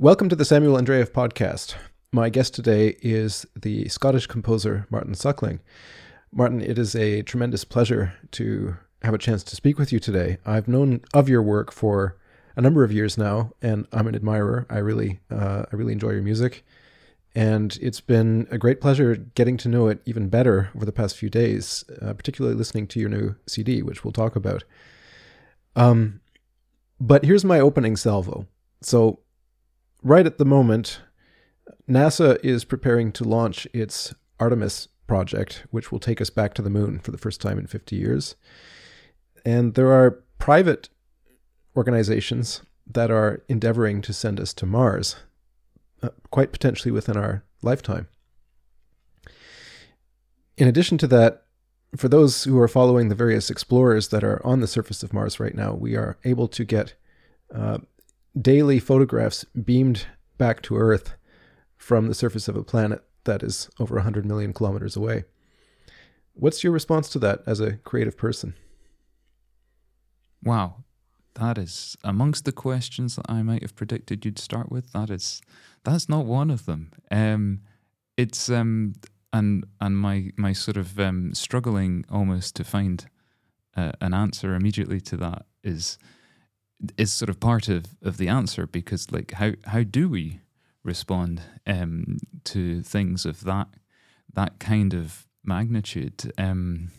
Welcome to the Samuel Andreyev podcast. My guest today is the Scottish composer Martin Suckling. Martin, it is a tremendous pleasure to have a chance to speak with you today. I've known of your work for a number of years now, and I'm an admirer. I really, uh, I really enjoy your music, and it's been a great pleasure getting to know it even better over the past few days, uh, particularly listening to your new CD, which we'll talk about. Um, but here's my opening salvo. So, right at the moment, NASA is preparing to launch its Artemis project, which will take us back to the moon for the first time in 50 years. And there are private organizations that are endeavoring to send us to Mars, uh, quite potentially within our lifetime. In addition to that, for those who are following the various explorers that are on the surface of Mars right now, we are able to get uh, daily photographs beamed back to Earth from the surface of a planet that is over 100 million kilometers away. What's your response to that as a creative person? Wow, that is amongst the questions that I might have predicted you'd start with. That is that's not one of them. Um, it's um, and and my my sort of um, struggling almost to find uh, an answer immediately to that is is sort of part of, of the answer because like how how do we respond um, to things of that that kind of magnitude? Um,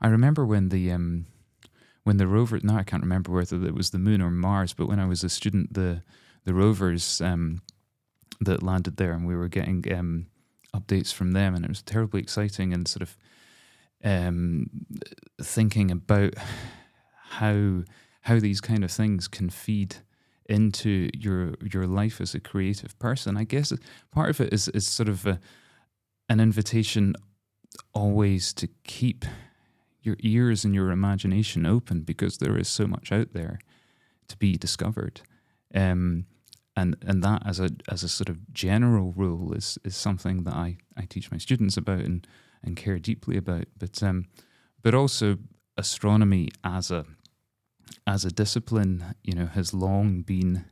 I remember when the um, when the rover now I can't remember whether it was the moon or Mars, but when I was a student, the the rovers um, that landed there, and we were getting um, updates from them, and it was terribly exciting and sort of um, thinking about how how these kind of things can feed into your your life as a creative person. I guess part of it is is sort of a, an invitation always to keep your ears and your imagination open because there is so much out there to be discovered. Um, and and that as a as a sort of general rule is is something that I, I teach my students about and and care deeply about. But um, but also astronomy as a as a discipline, you know, has long been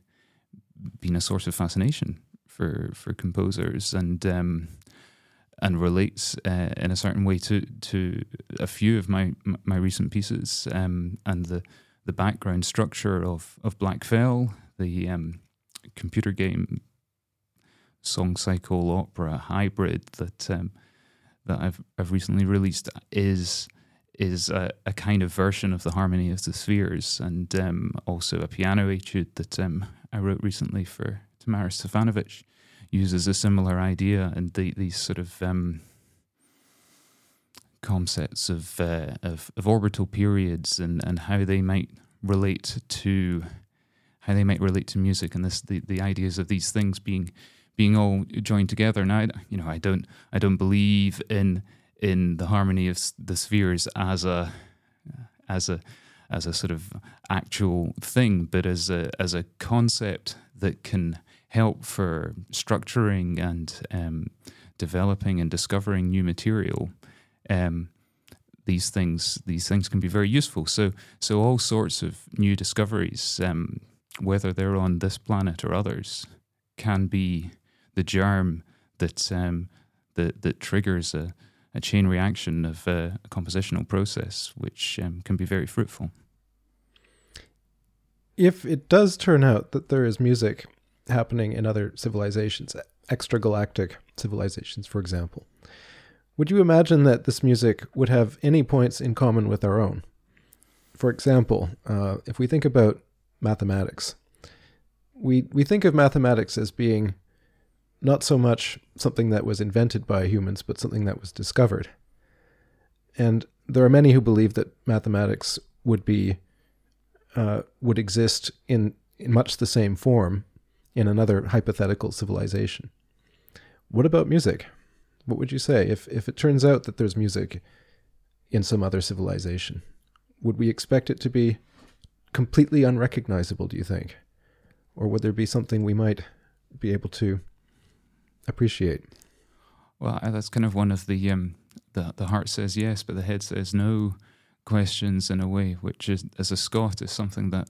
been a source of fascination for for composers and um, and relates uh, in a certain way to to a few of my my recent pieces um, and the the background structure of of Black Fell, the um, computer game song cycle opera hybrid that um, that I've I've recently released is is a, a, kind of version of the harmony of the spheres, and um, also a piano etude that um, I wrote recently for Tamara Stefanovich uses a similar idea and the, these sort of um, concepts of, uh, of, of orbital periods and and how they might relate to how they might relate to music and this the, the ideas of these things being being all joined together. Now, you know, I don't I don't believe in in the harmony of the spheres as a as a as a sort of actual thing, but as a as a concept that can help for structuring and um, developing and discovering new material. Um, these things these things can be very useful. So so all sorts of new discoveries, um, whether they're on this planet or others, can be the germ that um, that that triggers a a chain reaction of uh, a compositional process, which um, can be very fruitful. If it does turn out that there is music happening in other civilizations, extragalactic civilizations, for example, would you imagine that this music would have any points in common with our own? For example, uh, if we think about mathematics, we, we think of mathematics as being not so much something that was invented by humans, but something that was discovered. And there are many who believe that mathematics would be uh, would exist in, in much the same form in another hypothetical civilization. What about music? What would you say if, if it turns out that there's music in some other civilization? Would we expect it to be completely unrecognizable, do you think? Or would there be something we might be able to appreciate. Well, that's kind of one of the um, the the heart says yes, but the head says no questions in a way, which is as a Scot is something that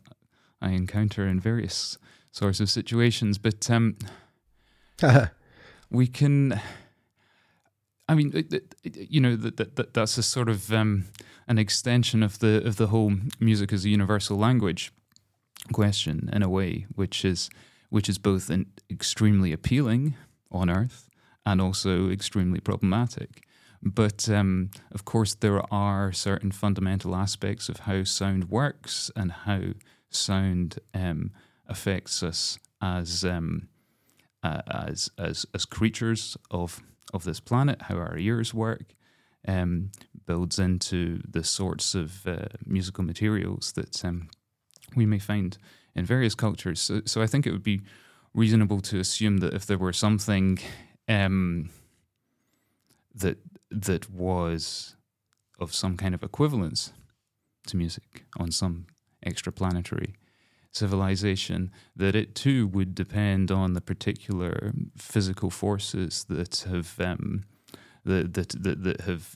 I encounter in various sorts of situations. But um, we can. I mean, you know, that, that, that that's a sort of um, an extension of the of the whole music as a universal language question in a way, which is which is both an extremely appealing on Earth and also extremely problematic. But um, of course, there are certain fundamental aspects of how sound works and how sound um, affects us as um, uh, as as as creatures of of this planet, how our ears work, um, builds into the sorts of uh, musical materials that um, we may find in various cultures. So, so, I think it would be reasonable to assume that if there were something um, that that was of some kind of equivalence to music on some extraplanetary civilization, that it too would depend on the particular physical forces that have um, that, that, that that have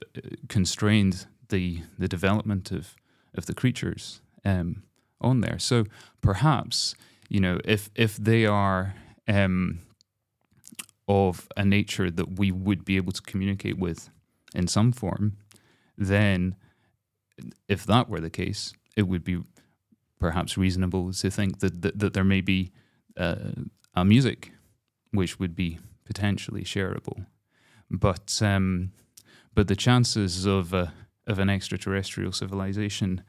constrained the the development of of the creatures um, on there. So perhaps you know if if they are um, of a nature that we would be able to communicate with in some form, then if that were the case, it would be perhaps reasonable to think that that, that there may be uh, a music which would be potentially shareable, but um, but the chances of of an extraterrestrial civilization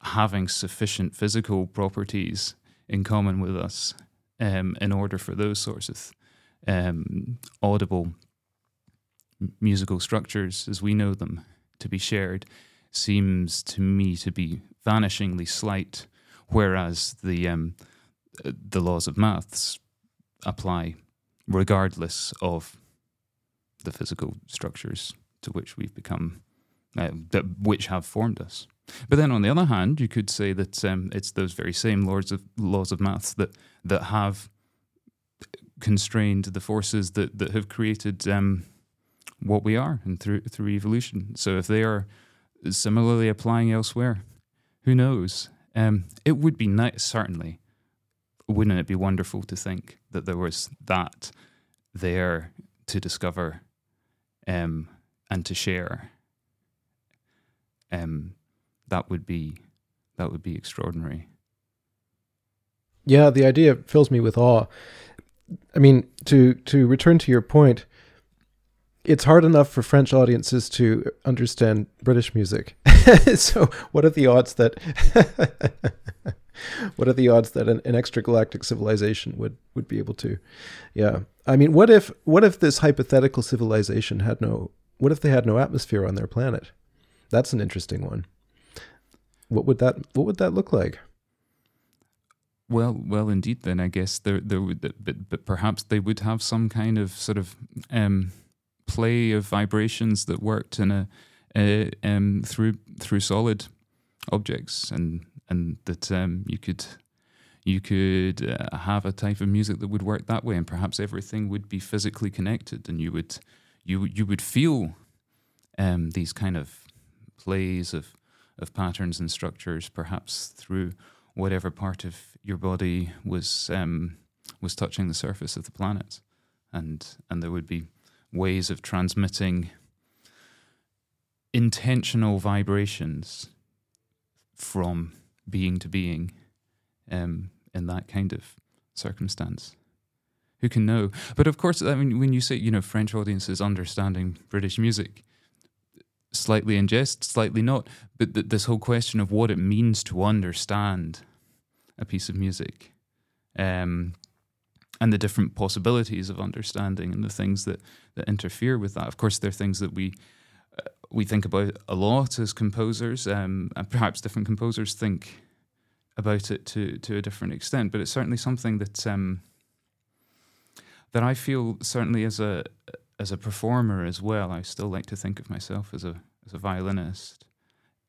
having sufficient physical properties in common with us um, in order for those sorts of um, audible musical structures as we know them to be shared seems to me to be vanishingly slight whereas the um, the laws of maths apply regardless of the physical structures to which we've become, uh, that, which have formed us. But then, on the other hand, you could say that um, it's those very same laws of laws of maths that that have constrained the forces that that have created um, what we are and through through evolution. So if they are similarly applying elsewhere, who knows? Um, it would be nice, certainly. Wouldn't it be wonderful to think that there was that there to discover um, and to share? Um, that would be that would be extraordinary. Yeah, the idea fills me with awe. I mean, to to return to your point, it's hard enough for French audiences to understand British music. so, what are the odds that what are the odds that an, an extragalactic civilization would would be able to? Yeah, I mean, what if what if this hypothetical civilization had no what if they had no atmosphere on their planet? That's an interesting one. What would that what would that look like? Well, well, indeed. Then I guess there, there would, but, but perhaps they would have some kind of sort of um, play of vibrations that worked in a, a um, through through solid objects, and and that um, you could you could uh, have a type of music that would work that way, and perhaps everything would be physically connected, and you would you you would feel um, these kind of plays of of patterns and structures, perhaps through whatever part of your body was um, was touching the surface of the planet, and and there would be ways of transmitting intentional vibrations from being to being um, in that kind of circumstance. Who can know? But of course, I mean, when you say, you know, French audiences understanding British music, slightly in jest, slightly not, but th- this whole question of what it means to understand a piece of music um, and the different possibilities of understanding and the things that, that interfere with that. Of course, there are things that we uh, we think about a lot as composers, um, and perhaps different composers think about it to to a different extent. But it's certainly something that um, that I feel certainly as a as a performer as well. I still like to think of myself as a as a violinist.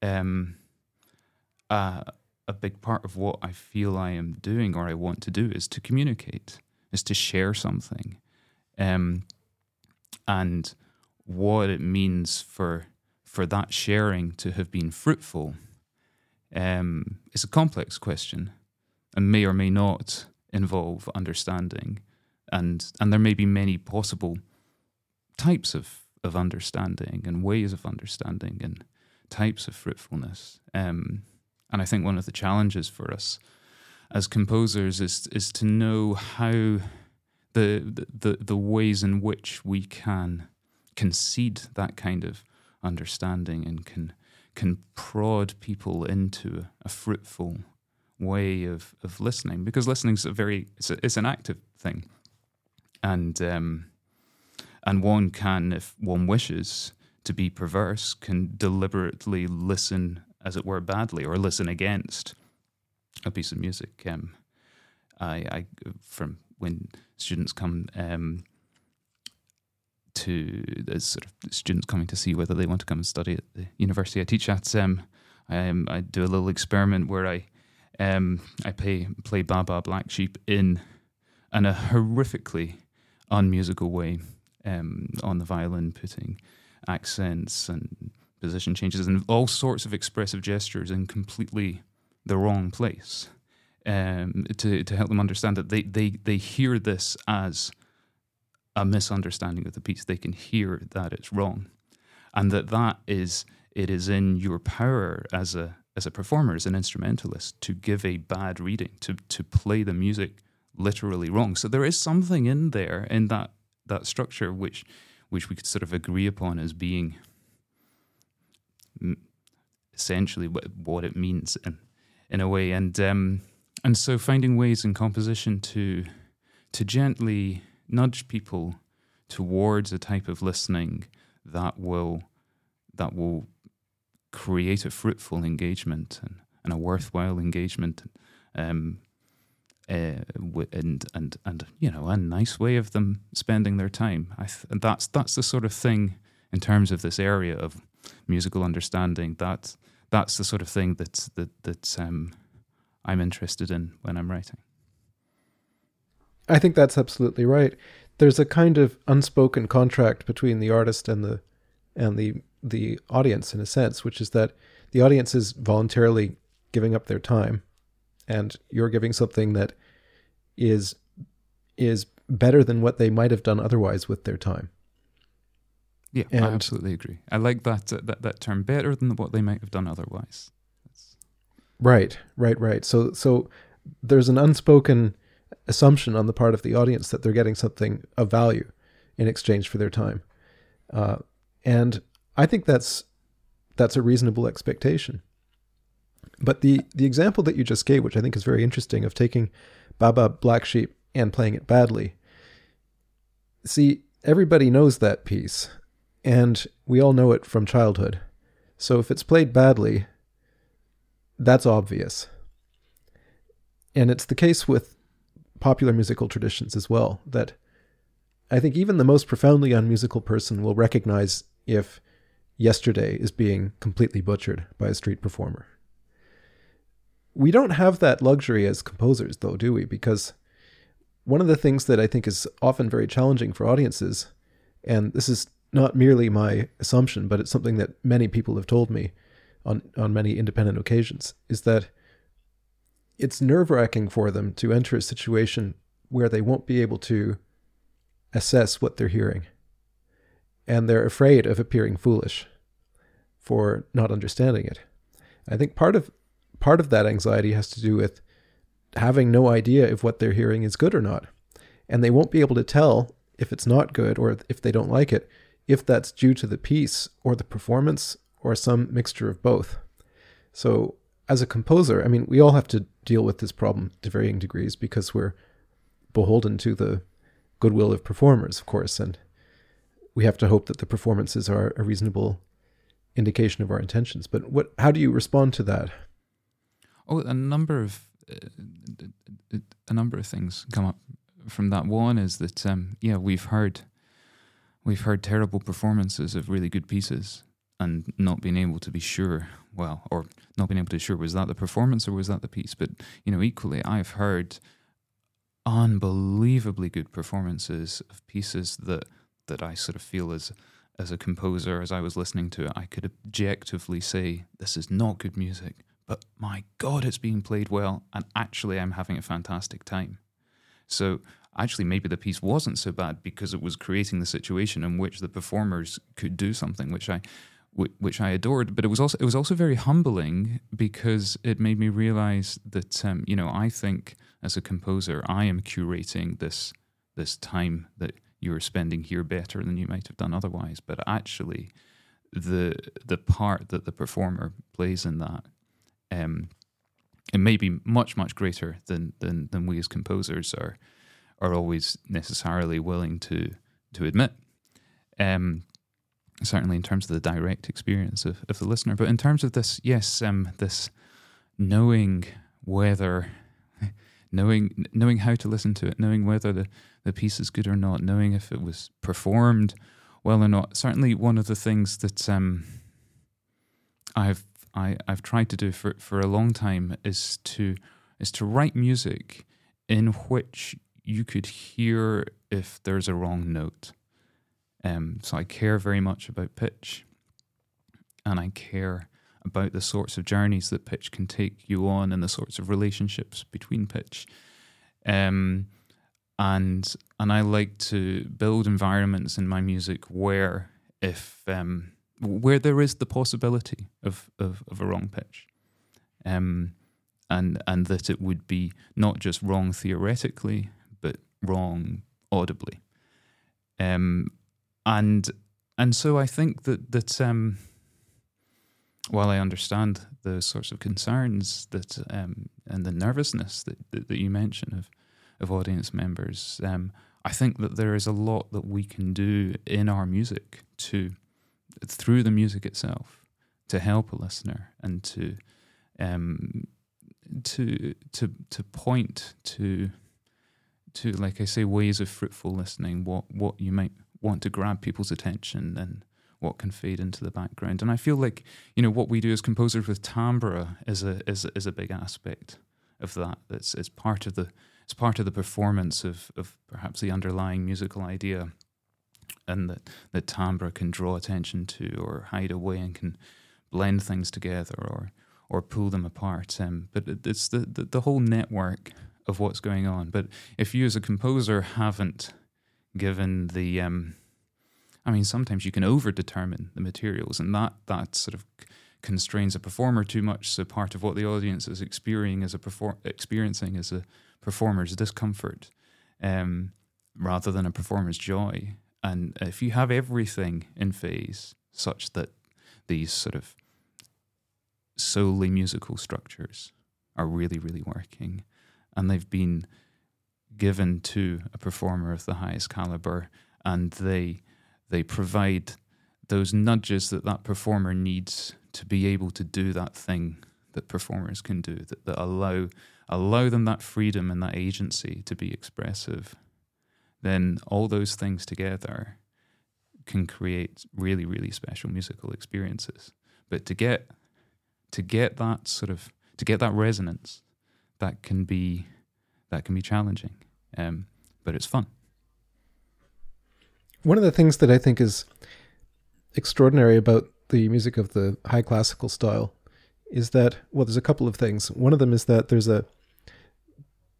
Um, uh, a big part of what I feel I am doing or I want to do is to communicate is to share something. Um, and what it means for for that sharing to have been fruitful um, is a complex question and may or may not involve understanding, and and there may be many possible types of of understanding and ways of understanding and types of fruitfulness. Um, and I think one of the challenges for us as composers is is to know how the the the ways in which we can concede that kind of understanding and can can prod people into a fruitful way of, of listening because listening is a very it's, a, it's an active thing and um, and one can if one wishes to be perverse can deliberately listen as it were badly or listen against a piece of music um, I, I from when students come um, to as sort of students coming to see whether they want to come and study at the university I teach at. Um, I, um, I do a little experiment where I um, I play play Baa Black Sheep in in a horrifically unmusical way um, on the violin, putting accents and position changes and all sorts of expressive gestures in completely the wrong place um, to to help them understand that they they they hear this as a misunderstanding of the piece. They can hear that it's wrong, and that that is it is in your power as a as a performer, as an instrumentalist, to give a bad reading, to to play the music literally wrong. So there is something in there in that that structure which which we could sort of agree upon as being essentially what, it means in in a way, and um, and so finding ways in composition to to gently nudge people towards a type of listening that will that will create a fruitful engagement and, and a worthwhile engagement um, uh, and and and you know a nice way of them spending their time. Th- and that's that's the sort of thing in terms of this area of musical understanding. That that's the sort of thing that's that that's um, I'm interested in when I'm writing. I think that's absolutely right. There's a kind of unspoken contract between the artist and the and the the audience in a sense, which is that the audience is voluntarily giving up their time and you're giving something that is is better than what they might have done otherwise with their time. Yeah, and I absolutely agree. I like that, uh, that that term better than what they might have done otherwise. That's... Right, right, right. So so there's an unspoken assumption on the part of the audience that they're getting something of value in exchange for their time, uh, and I think that's that's a reasonable expectation. But the the example that you just gave, which I think is very interesting, of taking Baa Black Sheep and playing it badly. See, everybody knows that piece, and we all know it from childhood. So if it's played badly, that's obvious. And it's the case with popular musical traditions as well, that I think even the most profoundly unmusical person will recognize if yesterday is being completely butchered by a street performer. We don't have that luxury as composers, though, do we? Because one of the things that I think is often very challenging for audiences, and this is not merely my assumption, but it's something that many people have told me on, on many independent occasions, is that it's nerve wracking for them to enter a situation where they won't be able to assess what they're hearing. And they're afraid of appearing foolish for not understanding it. I think part of part of that anxiety has to do with having no idea if what they're hearing is good or not. And they won't be able to tell if it's not good or if they don't like it, if that's due to the piece or the performance or some mixture of both. So, as a composer, I mean, we all have to deal with this problem to varying degrees because we're beholden to the goodwill of performers, of course, and we have to hope that the performances are a reasonable indication of our intentions. But what? How do you respond to that? Oh, a number of uh, a number of things come up from that. One is that um, yeah, we've heard we've heard terrible performances of really good pieces and not being able to be sure. Well, or not being able to be sure was that the performance or was that the piece? But you know, equally, I've heard unbelievably good performances of pieces that that I sort of feel as as a composer, as I was listening to it, I could objectively say this is not good music, but my God, it's being played well, and actually, I'm having a fantastic time. So actually, maybe the piece wasn't so bad because it was creating the situation in which the performers could do something, which I which I adored. But it was also it was also very humbling because it made me realize that um, you know I think as a composer I am curating this this time that you're spending here better than you might have done otherwise. But actually, the the part that the performer plays in that. Um, it may be much much greater than than than we as composers are are always necessarily willing to to admit. Um, certainly in terms of the direct experience of, of the listener, but in terms of this, yes, um, this knowing whether knowing knowing how to listen to it, knowing whether the, the piece is good or not, knowing if it was performed well or not. Certainly, one of the things that um, I've I, I've tried to do for, for a long time is to is to write music in which you could hear if there's a wrong note. Um, so I care very much about pitch, and I care about the sorts of journeys that pitch can take you on, and the sorts of relationships between pitch. Um, and and I like to build environments in my music where if um, where there is the possibility of, of, of a wrong pitch. Um, and and that it would be not just wrong theoretically, but wrong audibly. Um, and and so I think that that um, while I understand the sorts of concerns that um, and the nervousness that, that, that you mention of of audience members, um, I think that there is a lot that we can do in our music to through the music itself to help a listener and to um, to to to point to to like I say ways of fruitful listening what what you might want to grab people's attention and what can fade into the background. And I feel like you know what we do as composers with timbre is a is is a big aspect of that. That's it's part of the it's part of the performance of of perhaps the underlying musical idea and that, that timbre can draw attention to or hide away and can blend things together or or pull them apart. Um, but it's the, the, the whole network of what's going on. But if you as a composer haven't given the um, I mean, sometimes you can over determine the materials, and that that sort of constrains a performer too much. So part of what the audience is experiencing as a perfor- experiencing as a performer's discomfort, um, rather than a performer's joy. And if you have everything in phase such that these sort of solely musical structures are really, really working, and they've been given to a performer of the highest caliber, and they they provide those nudges that that performer needs to be able to do that thing that performers can do that, that allow allow them that freedom and that agency to be expressive then all those things together can create really, really special musical experiences. But to get to get that sort of to get that resonance, that can be that can be challenging, um, but it's fun. One of the things that I think is extraordinary about the music of the high classical style is that well, there's a couple of things. One of them is that there's a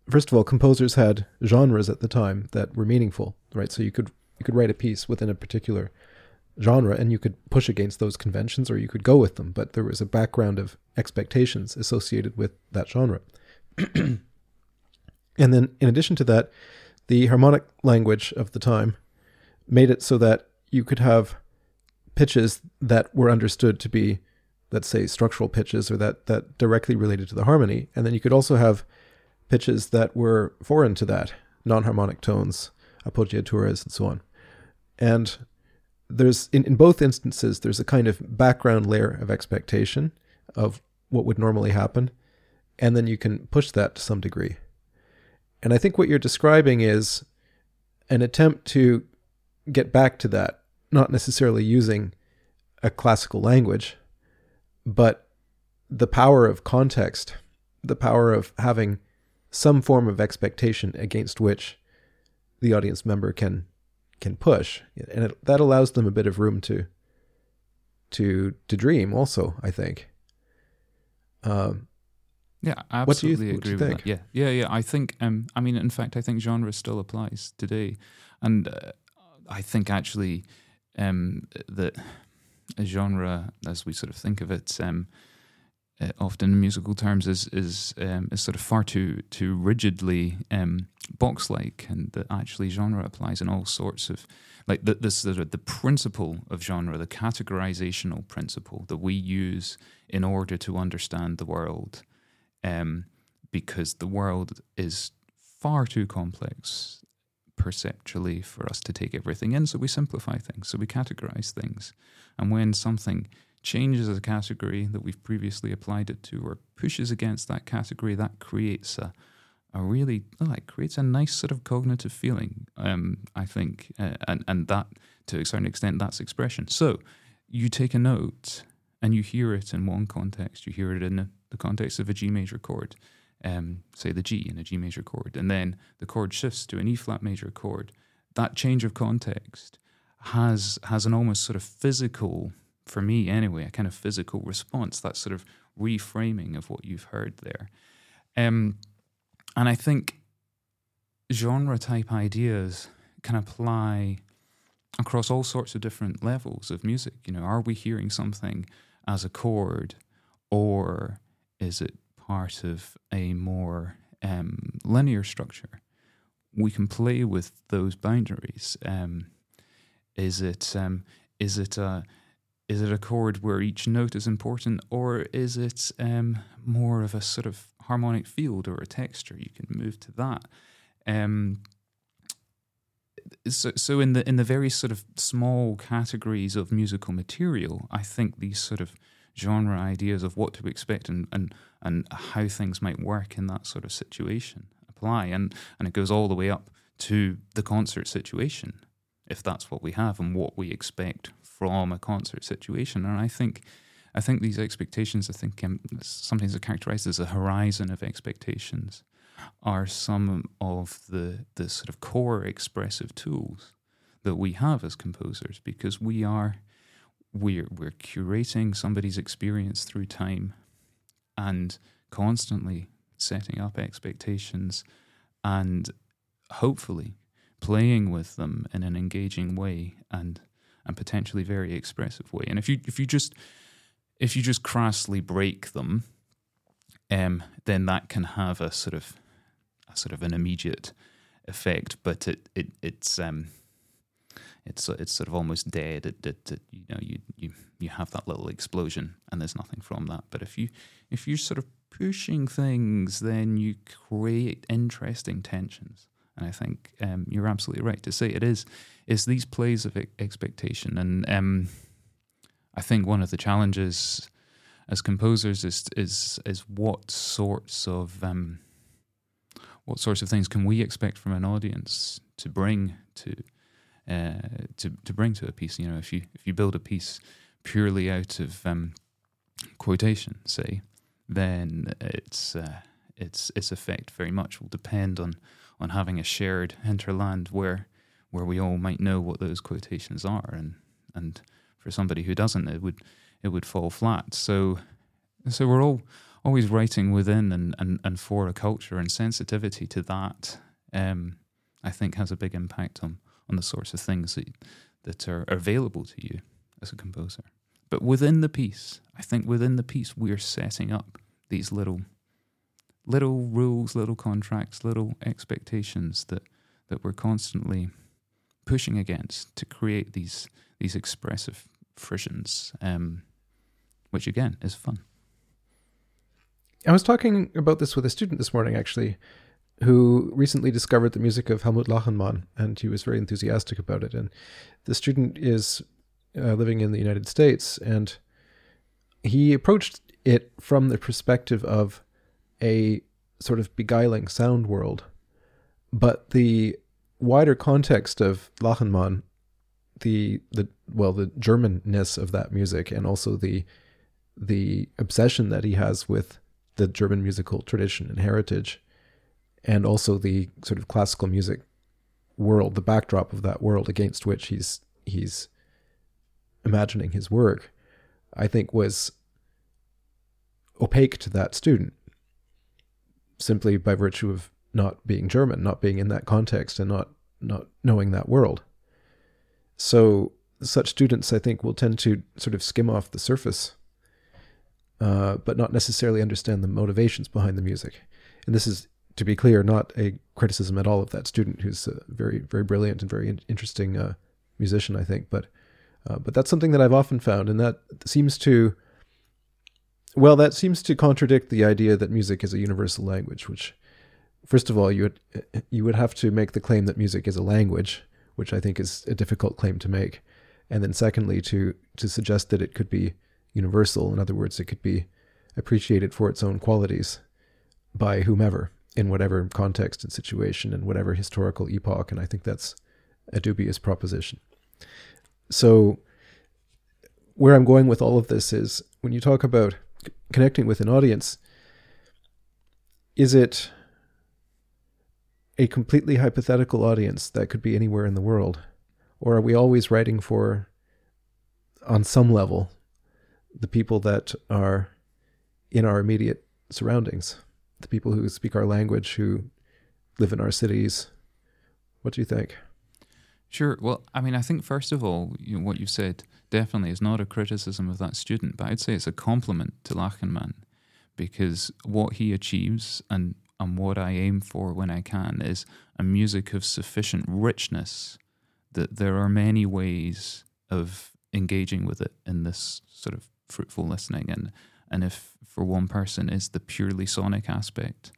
first of all, composers had genres at the time that were meaningful, right? So you could you could write a piece within a particular genre and you could push against those conventions or you could go with them, but there was a background of expectations associated with that genre. and then in addition to that, the harmonic language of the time made it so that you could have pitches that were understood to be let's say structural pitches or that that directly related to the harmony and then you could also have pitches that were foreign to that, non-harmonic tones, appoggiaturas, and so on. And there's in, in both instances there's a kind of background layer of expectation of what would normally happen, and then you can push that to some degree. And I think what you're describing is an attempt to get back to that, not necessarily using a classical language, but the power of context, the power of having some form of expectation against which the audience member can can push, and it, that allows them a bit of room to to to dream. Also, I think. Um, Yeah, I absolutely what do you, agree with that. Yeah, yeah, yeah. I think, um, I mean, in fact, I think genre still applies today, and uh, I think actually um, that a genre, as we sort of think of it, um, uh, often in musical terms, is is um, is sort of far too too rigidly um, box like, and that actually genre applies in all sorts of like the, this the, the principle of genre, the categorizational principle that we use in order to understand the world, um, because the world is far too complex perceptually for us to take everything in. So we simplify things, so we categorize things. And when something changes a category that we've previously applied it to or pushes against that category, that creates a, a really, oh, it creates a nice sort of cognitive feeling, um, I think. Uh, and, and that, to a certain extent, that's expression. So you take a note and you hear it in one context, you hear it in the context of a G major chord um, say the G in a G major chord, and then the chord shifts to an E flat major chord, that change of context has has an almost sort of physical, for me anyway, a kind of physical response. That sort of reframing of what you've heard there, um, and I think genre type ideas can apply across all sorts of different levels of music. You know, are we hearing something as a chord, or is it part of a more um, linear structure, we can play with those boundaries. Um, is it um, is it a is it a chord where each note is important, or is it um, more of a sort of harmonic field or a texture? You can move to that. Um, so, so in the in the very sort of small categories of musical material, I think these sort of genre ideas of what to expect and, and, and how things might work in that sort of situation apply. And, and it goes all the way up to the concert situation, if that's what we have and what we expect from a concert situation. And I think I think these expectations, I think um, sometimes are characterized as a horizon of expectations, are some of the, the sort of core expressive tools that we have as composers because we are we're we're curating somebody's experience through time and constantly setting up expectations and hopefully playing with them in an engaging way and and potentially very expressive way. And if you if you just if you just crassly break them, um, then that can have a sort of a sort of an immediate effect. But it it it's um it's it's sort of almost dead. It, it, it, you know you, you you have that little explosion and there's nothing from that. But if you if you're sort of pushing things, then you create interesting tensions. And I think um, you're absolutely right to say it is is these plays of expectation. And um, I think one of the challenges as composers is is is what sorts of um, what sorts of things can we expect from an audience to bring to uh, to to bring to a piece. You know, if you if you build a piece purely out of um, quotation, say, then its uh, its its effect very much will depend on on having a shared hinterland where where we all might know what those quotations are, and and for somebody who doesn't, it would it would fall flat. So so we're all always writing within and, and, and for a culture and sensitivity to that um, I think has a big impact on on the sorts of things that that are, available to you as a composer. But within the piece, I think within the piece we're setting up these little little rules, little contracts, little expectations that that we're constantly pushing against to create these these expressive frissions, um, which again is fun. I was talking about this with a student this morning, actually, who recently discovered the music of Helmut Lachenmann, and he was very enthusiastic about it. And the student is uh, living in the United States, and he approached it from the perspective of a sort of beguiling sound world. But the wider context of Lachenmann, the the well, the Germanness of that music, and also the the obsession that he has with the German musical tradition and heritage and also the sort of classical music world, the backdrop of that world against which he's he's imagining his work, I think was opaque to that student. Simply by virtue of not being German, not being in that context, and not not knowing that world. So such students, I think, will tend to sort of skim off the surface, uh, but not necessarily understand the motivations behind the music. And this is, to be clear, not a criticism at all of that student, who's a very, very brilliant and very in- interesting uh, musician, I think. But, uh, but that's something that I've often found, and that seems to, well, that seems to contradict the idea that music is a universal language. Which, first of all, you would you would have to make the claim that music is a language, which I think is a difficult claim to make. And then secondly to to suggest that it could be universal. In other words it could be appreciated for its own qualities by whomever in whatever context and situation and whatever historical epoch. And i think that's a dubious proposition. So where i'm going with all of this is when you talk about connecting with an audience is it a completely hypothetical audience that could be anywhere in the world or are we always writing for, on some level, the people that are in our immediate surroundings, the people who speak our language, who live in our cities? What do you think? Sure. Well, I mean, I think first of all, you know, what you said definitely is not a criticism of that student, but I'd say it's a compliment to Lachenmann because what he achieves and and what I aim for when I can is a music of sufficient richness that there are many ways of engaging with it in this sort of fruitful listening and and if for one person is the purely sonic aspect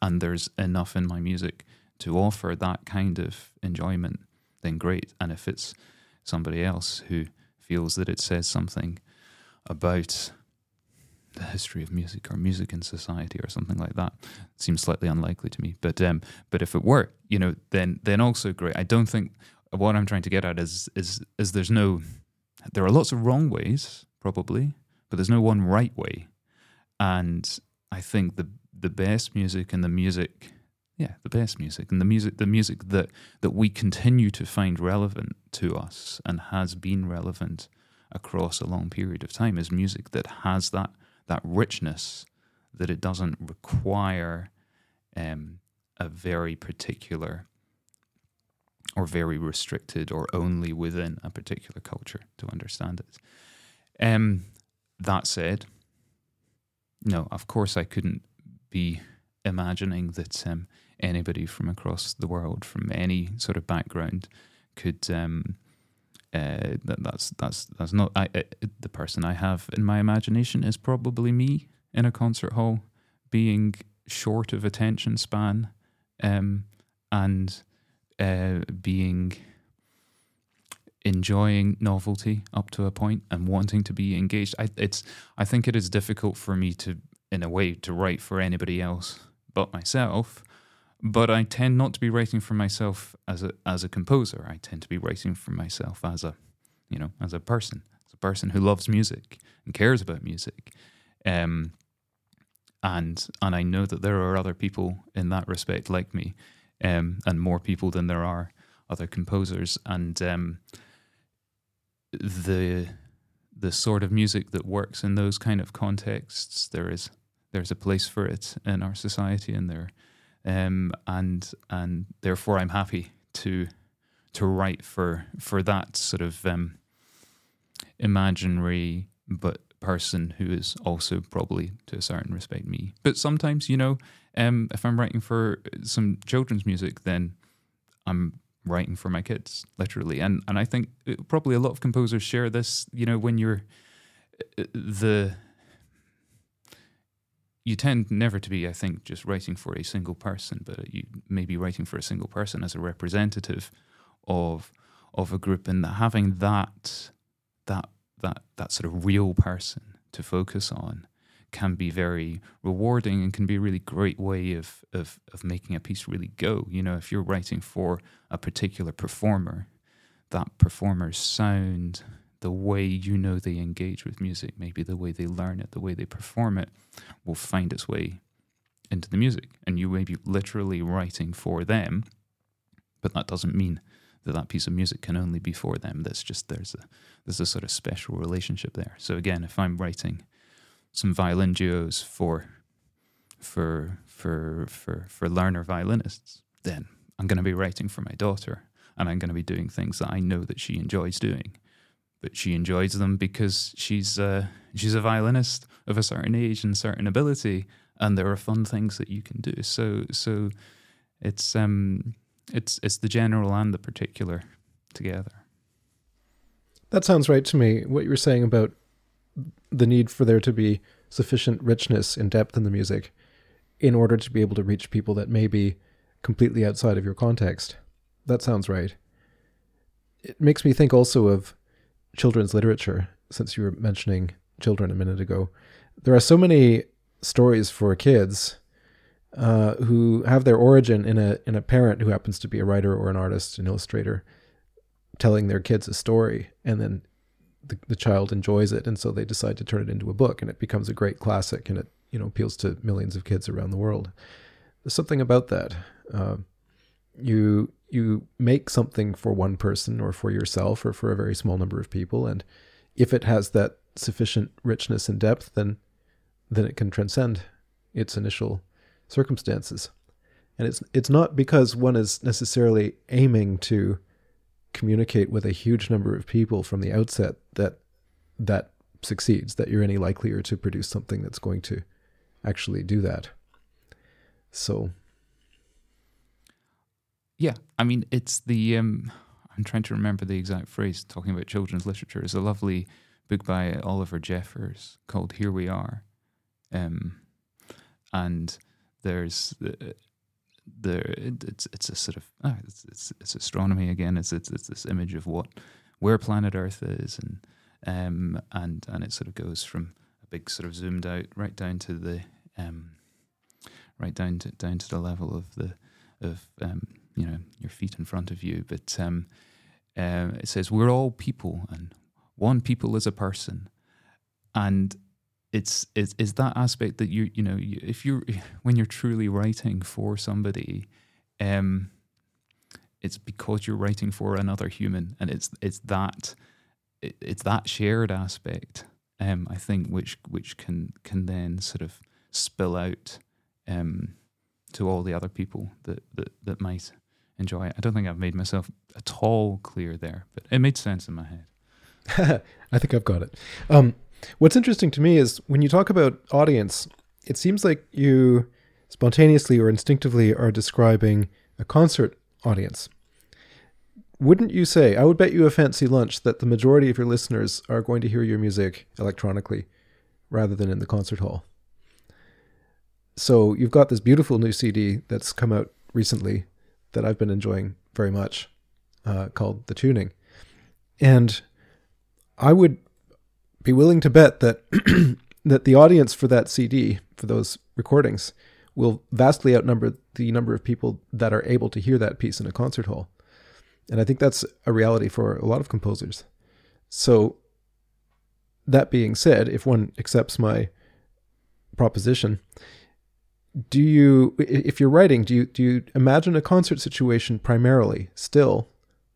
and there's enough in my music to offer that kind of enjoyment then great. And if it's somebody else who feels that it says something about the history of music or music in society or something like that it seems slightly unlikely to me. But um but if it were you know then then also great. I don't think what I'm trying to get at is is is there's no there are lots of wrong ways probably, but there's no one right way. And I think the the best music and the music yeah, the best music and the music the music that that we continue to find relevant to us and has been relevant across a long period of time is music that has that that richness that it doesn't require um, a very particular or very restricted or only within a particular culture to understand it. Um, that said, no, of course I couldn't be imagining that um, anybody from across the world, from any sort of background, could. Um, uh, that, that's that's that's not I, I, the person I have in my imagination is probably me in a concert hall, being short of attention span, um, and uh, being enjoying novelty up to a point and wanting to be engaged. I, it's I think it is difficult for me to, in a way, to write for anybody else but myself. But I tend not to be writing for myself as a as a composer. I tend to be writing for myself as a, you know, as a person, as a person who loves music and cares about music. Um, and and I know that there are other people in that respect like me um, and more people than there are other composers. And um, the the sort of music that works in those kind of contexts, there is there's a place for it in our society, and there, um, and and therefore I'm happy to to write for for that sort of um, imaginary but person who is also probably to a certain respect me. But sometimes, you know, um, if I'm writing for some children's music, then I'm writing for my kids, literally. And and I think uh, probably a lot of composers share this. You know, when you're uh, the you tend never to be, I think, just writing for a single person, but uh, you may be writing for a single person as a representative of of a group, and having that that that that sort of real person to focus on can be very rewarding and can be a really great way of, of of making a piece really go. You know, if you're writing for a particular performer, that performer's sound, the way you know they engage with music, maybe the way they learn it, the way they perform it, will find its way into the music. And you may be literally writing for them, but that doesn't mean that that piece of music can only be for them. That's just there's a there's a sort of special relationship there. So again, if I'm writing some violin duos for for for for for learner violinists, then I'm going to be writing for my daughter, and I'm going to be doing things that I know that she enjoys doing. But she enjoys them because she's uh, she's a violinist of a certain age and certain ability, and there are fun things that you can do. So so it's um it's it's the general and the particular together. That sounds right to me. What you were saying about the need for there to be sufficient richness and depth in the music in order to be able to reach people that may be completely outside of your context. That sounds right. It makes me think also of children's literature, since you were mentioning children a minute ago. There are so many stories for kids uh, who have their origin in a in a parent who happens to be a writer or an artist, an illustrator, telling their kids a story, and then the, the child enjoys it, and so they decide to turn it into a book, and it becomes a great classic, and it you know appeals to millions of kids around the world. There's something about that. Uh, you you make something for one person or for yourself or for a very small number of people, and if it has that sufficient richness and depth, then then it can transcend its initial circumstances. And it's it's not because one is necessarily aiming to communicate with a huge number of people from the outset that that succeeds, that you're any likelier to produce something that's going to actually do that. So yeah, I mean it's the um I'm trying to remember the exact phrase talking about children's literature. It's a lovely book by Oliver Jeffers called Here We Are. Um and there's the, there it's it's a sort of oh, it's, it's, it's astronomy again. It's, it's it's this image of what where planet Earth is, and um and and it sort of goes from a big sort of zoomed out right down to the um right down to down to the level of the of um you know your feet in front of you. But um, uh, it says we're all people, and one people is a person, and it's it's is that aspect that you you know you, if you're when you're truly writing for somebody um it's because you're writing for another human and it's it's that it, it's that shared aspect um i think which which can can then sort of spill out um to all the other people that that, that might enjoy it i don't think i've made myself at all clear there but it made sense in my head i think i've got it um What's interesting to me is when you talk about audience, it seems like you spontaneously or instinctively are describing a concert audience. Wouldn't you say, I would bet you a fancy lunch that the majority of your listeners are going to hear your music electronically rather than in the concert hall? So you've got this beautiful new CD that's come out recently that I've been enjoying very much uh, called The Tuning. And I would be willing to bet that that the audience for that CD for those recordings will vastly outnumber the number of people that are able to hear that piece in a concert hall. And I think that's a reality for a lot of composers. So that being said, if one accepts my proposition, do you if you're writing, do you do you imagine a concert situation primarily still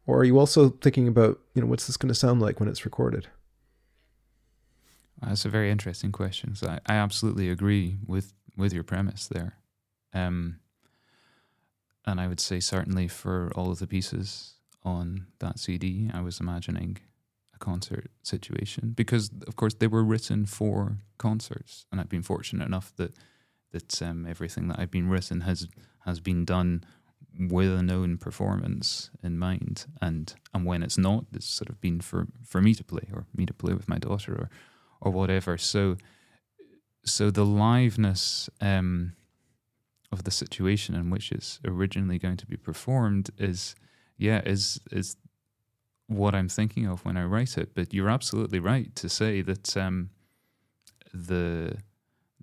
or are you also thinking about, you know, what's this going to sound like when it's recorded? That's a very interesting question. So I, I absolutely agree with with your premise there. Um, and I would say certainly for all of the pieces on that CD, I was imagining a concert situation because, of course, they were written for concerts, and I've been fortunate enough that that um, everything that I've been written has has been done with a known performance in mind, and and when it's not, it's sort of been for for me to play or me to play with my daughter or or whatever. So, so the liveness um, of the situation in which it's originally going to be performed is, yeah, is is what I'm thinking of when I write it. But you're absolutely right to say that um, the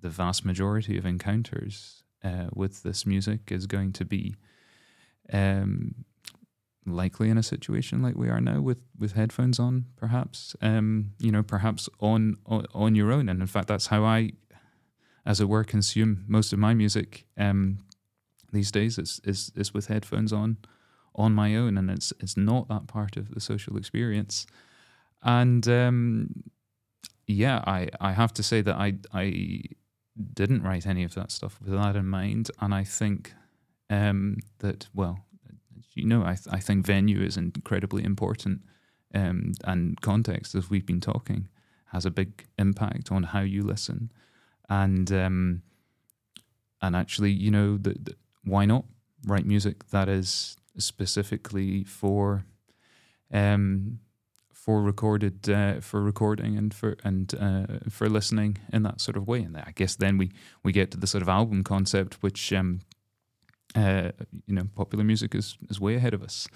the vast majority of encounters uh, with this music is going to be um, likely in a situation like we are now with with headphones on perhaps um you know perhaps on, on on your own. And in fact that's how i as it were consume most of my music um these days is is is with headphones on on my own. And it's it's not that part of the social experience. And um yeah i i have to say that i i didn't write any of that stuff with that in mind, and I think um, that well, you know, I th- I think venue is incredibly important, um, and context, as we've been talking, has a big impact on how you listen, and um, and actually, you know, the, the, why not write music that is specifically for um, for recorded uh, for recording and for and uh, for listening in that sort of way. And I guess then we we get to the sort of album concept, which um, uh, you know, popular music is is way ahead of us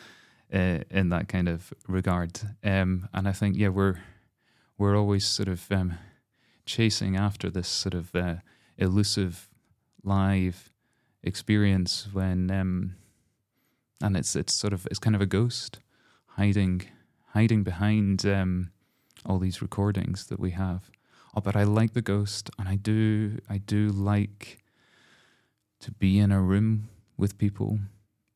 uh, in that kind of regard. Um, and I think yeah, we're we're always sort of um, chasing after this sort of uh, elusive live experience when um, and it's it's sort of it's kind of a ghost hiding hiding behind um, all these recordings that we have. Oh, but I like the ghost, and I do I do like to be in a room with people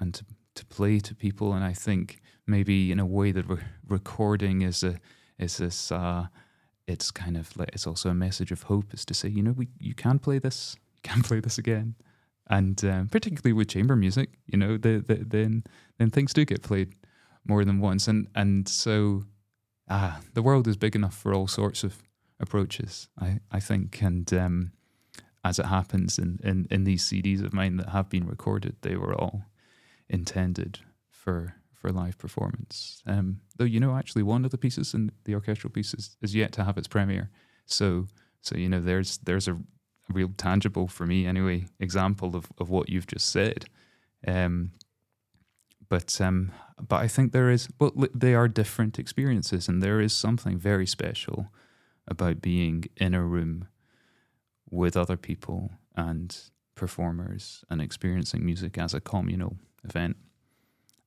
and to to play to people, and I think maybe in a way that re- recording is a is this uh, it's kind of like it's also a message of hope is to say you know we you can play this you can play this again. And um, particularly with chamber music, you know, the, the, then then things do get played more than once, and and so ah, the world is big enough for all sorts of approaches, I I think, and um, as it happens in, in in these CDs of mine that have been recorded, they were all intended for for live performance. Um, though you know, actually, one of the pieces in the orchestral pieces is yet to have its premiere, so so you know, there's there's a real tangible for me anyway example of, of what you've just said. Um, but um, but I think there is well they are different experiences, and there is something very special about being in a room with other people and performers and experiencing music as a communal event.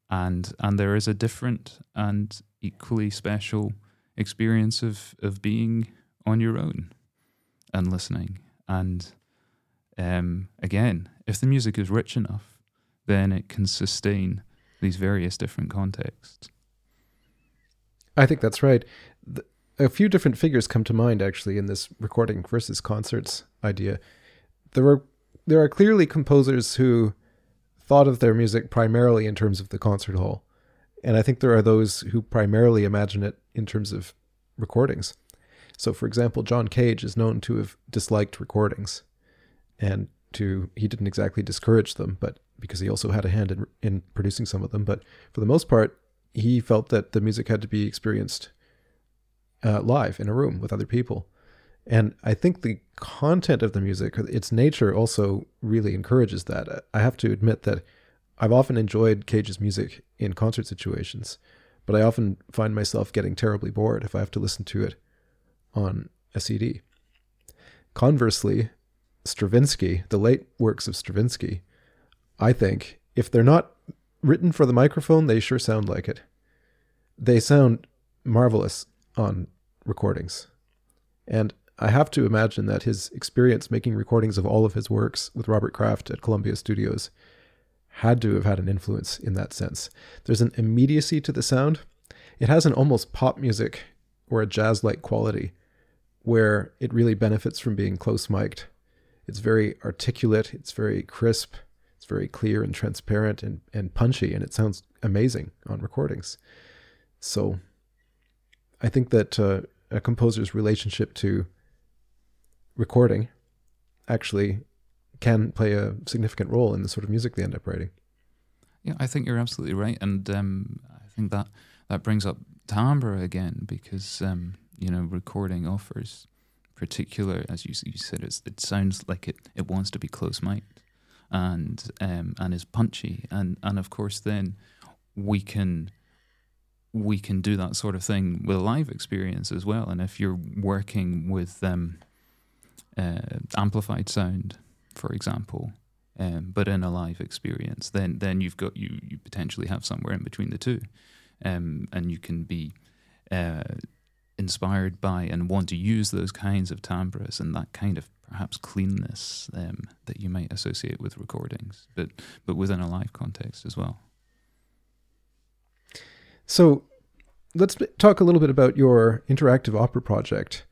And and there is a different and equally special experience of, of being on your own and listening and um, again, if the music is rich enough, then it can sustain these various different contexts. I think that's right. The, a few different figures come to mind actually in this recording versus concerts idea. There are there are clearly composers who thought of their music primarily in terms of the concert hall, and I think there are those who primarily imagine it in terms of recordings. So, for example, John Cage is known to have disliked recordings, and to he didn't exactly discourage them, but because he also had a hand in in producing some of them. But for the most part, he felt that the music had to be experienced uh, live in a room with other people. And I think the content of the music, its nature, also really encourages that. I have to admit that I've often enjoyed Cage's music in concert situations, but I often find myself getting terribly bored if I have to listen to it on a CD. Conversely, Stravinsky, the late works of Stravinsky, I think, if they're not written for the microphone, they sure sound like it. They sound marvelous on recordings. And I have to imagine that his experience making recordings of all of his works with Robert Kraft at Columbia Studios had to have had an influence in that sense. There's an immediacy to the sound. It has an almost pop music or a jazz like quality where it really benefits from being close mic'd. It's very articulate, it's very crisp, it's very clear and transparent and, and punchy, and it sounds amazing on recordings. So I think that uh, a composer's relationship to recording actually can play a significant role in the sort of music they end up writing. Yeah, I think you're absolutely right, and um, I think that that brings up timbre again because um, you know recording offers particular as you, you said it sounds like it, it wants to be close mic'd and um, and is punchy. And and of course then we can we can do that sort of thing with a live experience as well. And if you're working with um, uh, amplified sound for example um, but in a live experience then then you've got you you potentially have somewhere in between the two. Um, and you can be uh, inspired by and want to use those kinds of timbres and that kind of perhaps cleanness um, that you might associate with recordings, but but within a live context as well. So, let's talk a little bit about your interactive opera project,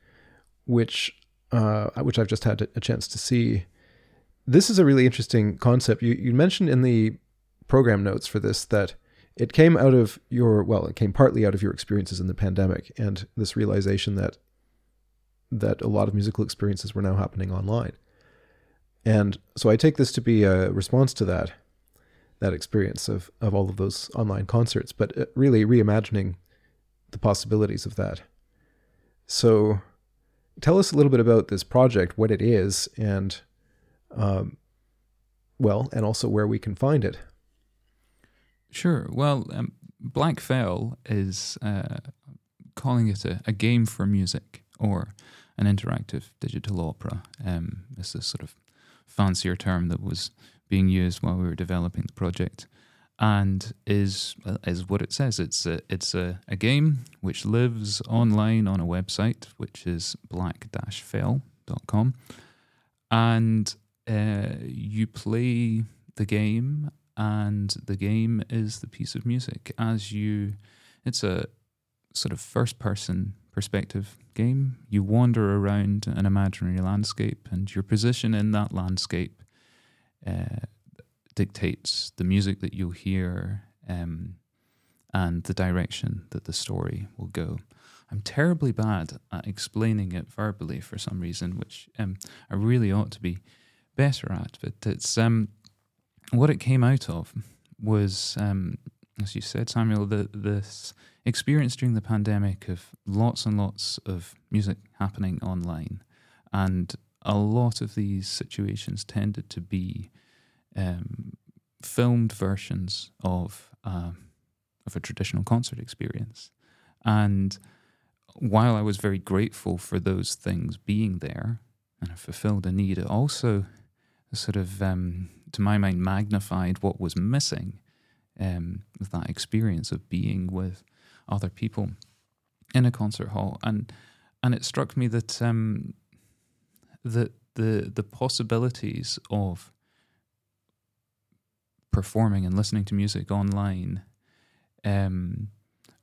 which uh, which I've just had a chance to see. This is a really interesting concept. You you mentioned in the program notes for this that it came out of your well, it came partly out of your experiences in the pandemic and this realization that that a lot of musical experiences were now happening online. And so I take this to be a response to that that experience of of all of those online concerts, but uh, really reimagining the possibilities of that. So tell us a little bit about this project, what it is, and um, well, and also where we can find it. Sure. Well, um, Black Fell is uh, calling it a, a, game for music or an interactive digital opera. Um, it's a sort of fancier term that was being used while we were developing the project, and is is what it says. It's a it's a, a game which lives online on a website, which is black-fell.com, and uh, you play the game and the game is the piece of music as you it's a sort of first person perspective game. You wander around an imaginary landscape and your position in that landscape uh, dictates the music that you'll hear um, and the direction that the story will go. I'm terribly bad at explaining it verbally for some reason which um, i really ought to be better at but it's um, what it came out of was, um, as you said, Samuel, the, this experience during the pandemic of lots and lots of music happening online. And a lot of these situations tended to be um, filmed versions of, uh, of a traditional concert experience. And while I was very grateful for those things being there and fulfilled a need, it also sort of um, to my mind, magnified what was missing um, that experience of being with other people in a concert hall. And and it struck me that um, that the the possibilities of performing and listening to music online um,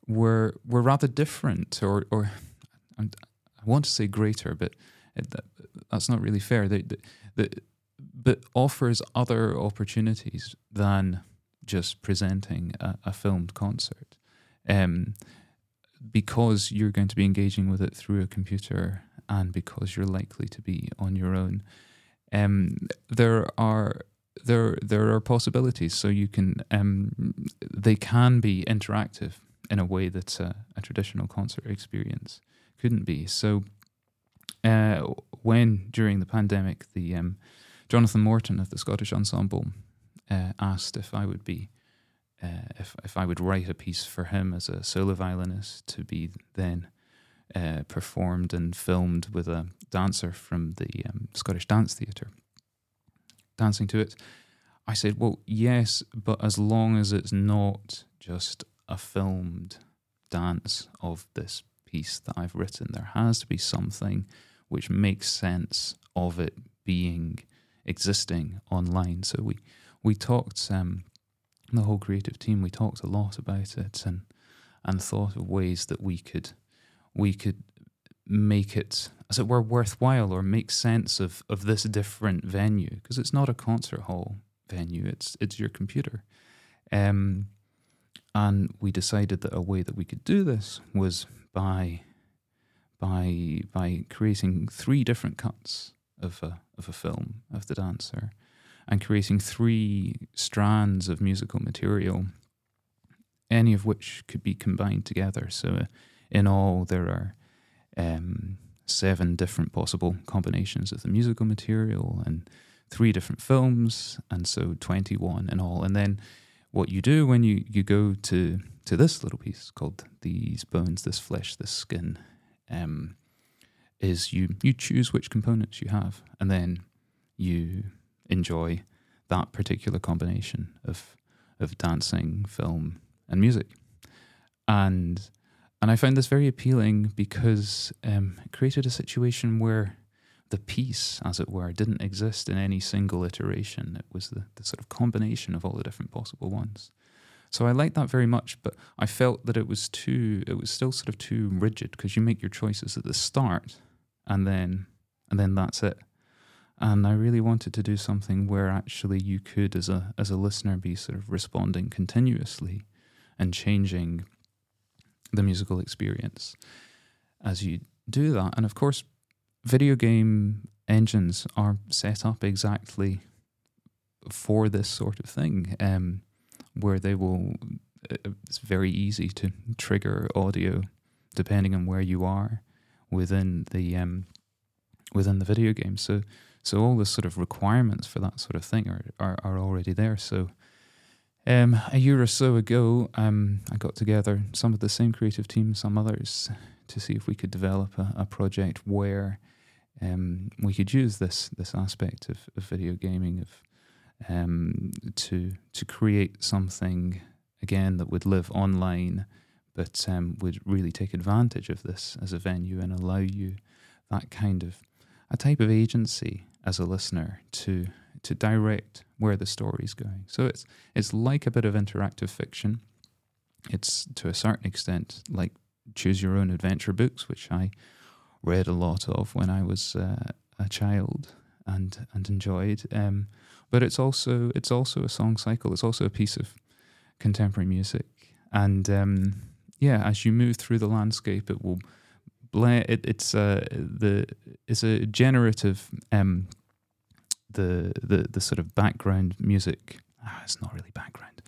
were were rather different, or or I want to say greater, but that, that's not really fair. The, the, the, but offers other opportunities than just presenting a, a filmed concert. Um, because you're going to be engaging with it through a computer and because you're likely to be on your own, um, there are there there are possibilities. So you can um, they can be interactive in a way that a, a traditional concert experience couldn't be. So uh, when during the pandemic the um, Jonathan Morton of the Scottish Ensemble uh, asked if I would be uh, if if I would write a piece for him as a solo violinist to be then uh, performed and filmed with a dancer from the um, Scottish Dance Theatre dancing to it. I said, well, yes, but as long as it's not just a filmed dance of this piece that I've written, there has to be something which makes sense of it being existing online. So we we talked um, the whole creative team. We talked a lot about it and and thought of ways that we could we could make it as it were worthwhile or make sense of of this different venue because it's not a concert hall venue. It's it's your computer. Um, and we decided that a way that we could do this was by by by creating three different cuts of a, of a film of the dancer and creating three strands of musical material, any of which could be combined together. So, in all, there are um, seven different possible combinations of the musical material and three different films, and so 21 in all. And then what you do when you, you go to, to this little piece called These Bones, This Flesh, This Skin, um, is you you choose which components you have, and then you enjoy that particular combination of of dancing, film, and music. And and I found this very appealing because um, it created a situation where the piece, as it were, didn't exist in any single iteration. It was the, the sort of combination of all the different possible ones. So I liked that very much, but I felt that it was too, it was still sort of too rigid because you make your choices at the start and then and then that's it. And I really wanted to do something where actually you could, as a as a listener, be sort of responding continuously and changing the musical experience as you do that. And of course, video game engines are set up exactly for this sort of thing, um, where they will. Uh, it's very easy to trigger audio depending on where you are within the um, within the video game. So so all the sort of requirements for that sort of thing are are, are already there. So um, a year or so ago, um, I got together some of the same creative team, some others, to see if we could develop a, a project where um, we could use this this aspect of, of video gaming of um, to to create something again that would live online, but um, would really take advantage of this as a venue and allow you that kind of a type of agency as a listener to to direct where the story is going. So it's it's like a bit of interactive fiction. It's to a certain extent like choose your own adventure books, which I read a lot of when I was uh, a child and and enjoyed. Um, but it's also it's also a song cycle. It's also a piece of contemporary music, and um, yeah, as you move through the landscape, it will blend. It, it's a the it's a generative um, the the the sort of background music. Ah, it's not really background,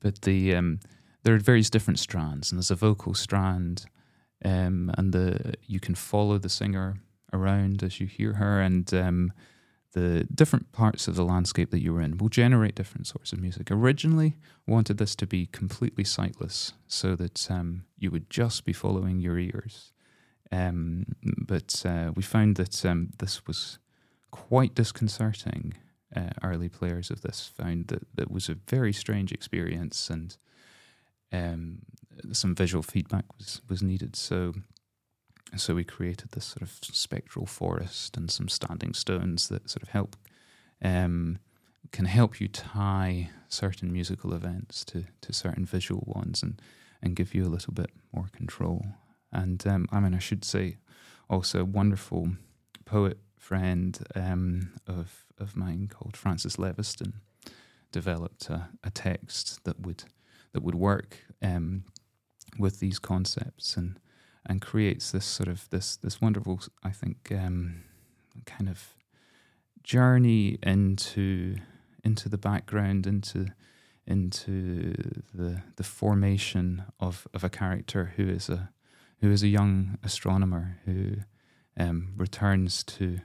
but the um, there are various different strands, and there's a vocal strand, um, and the you can follow the singer around as you hear her, and um, the different parts of the landscape that you were in will generate different sorts of music. Originally, wanted this to be completely sightless, so that um, you would just be following your ears. Um, but uh, we found that um, this was quite disconcerting. Uh, early players of this found that that was a very strange experience, and um, some visual feedback was was needed. So, so we created this sort of spectral forest and some standing stones that sort of help um, can help you tie certain musical events to to certain visual ones and and give you a little bit more control. And um, I mean, I should say also a wonderful poet friend um, of of mine called Frances Leviston developed a, a text that would that would work um, with these concepts and and creates this sort of this this wonderful I think um, kind of journey into into the background into into the the formation of of a character who is a who is a young astronomer who um, returns to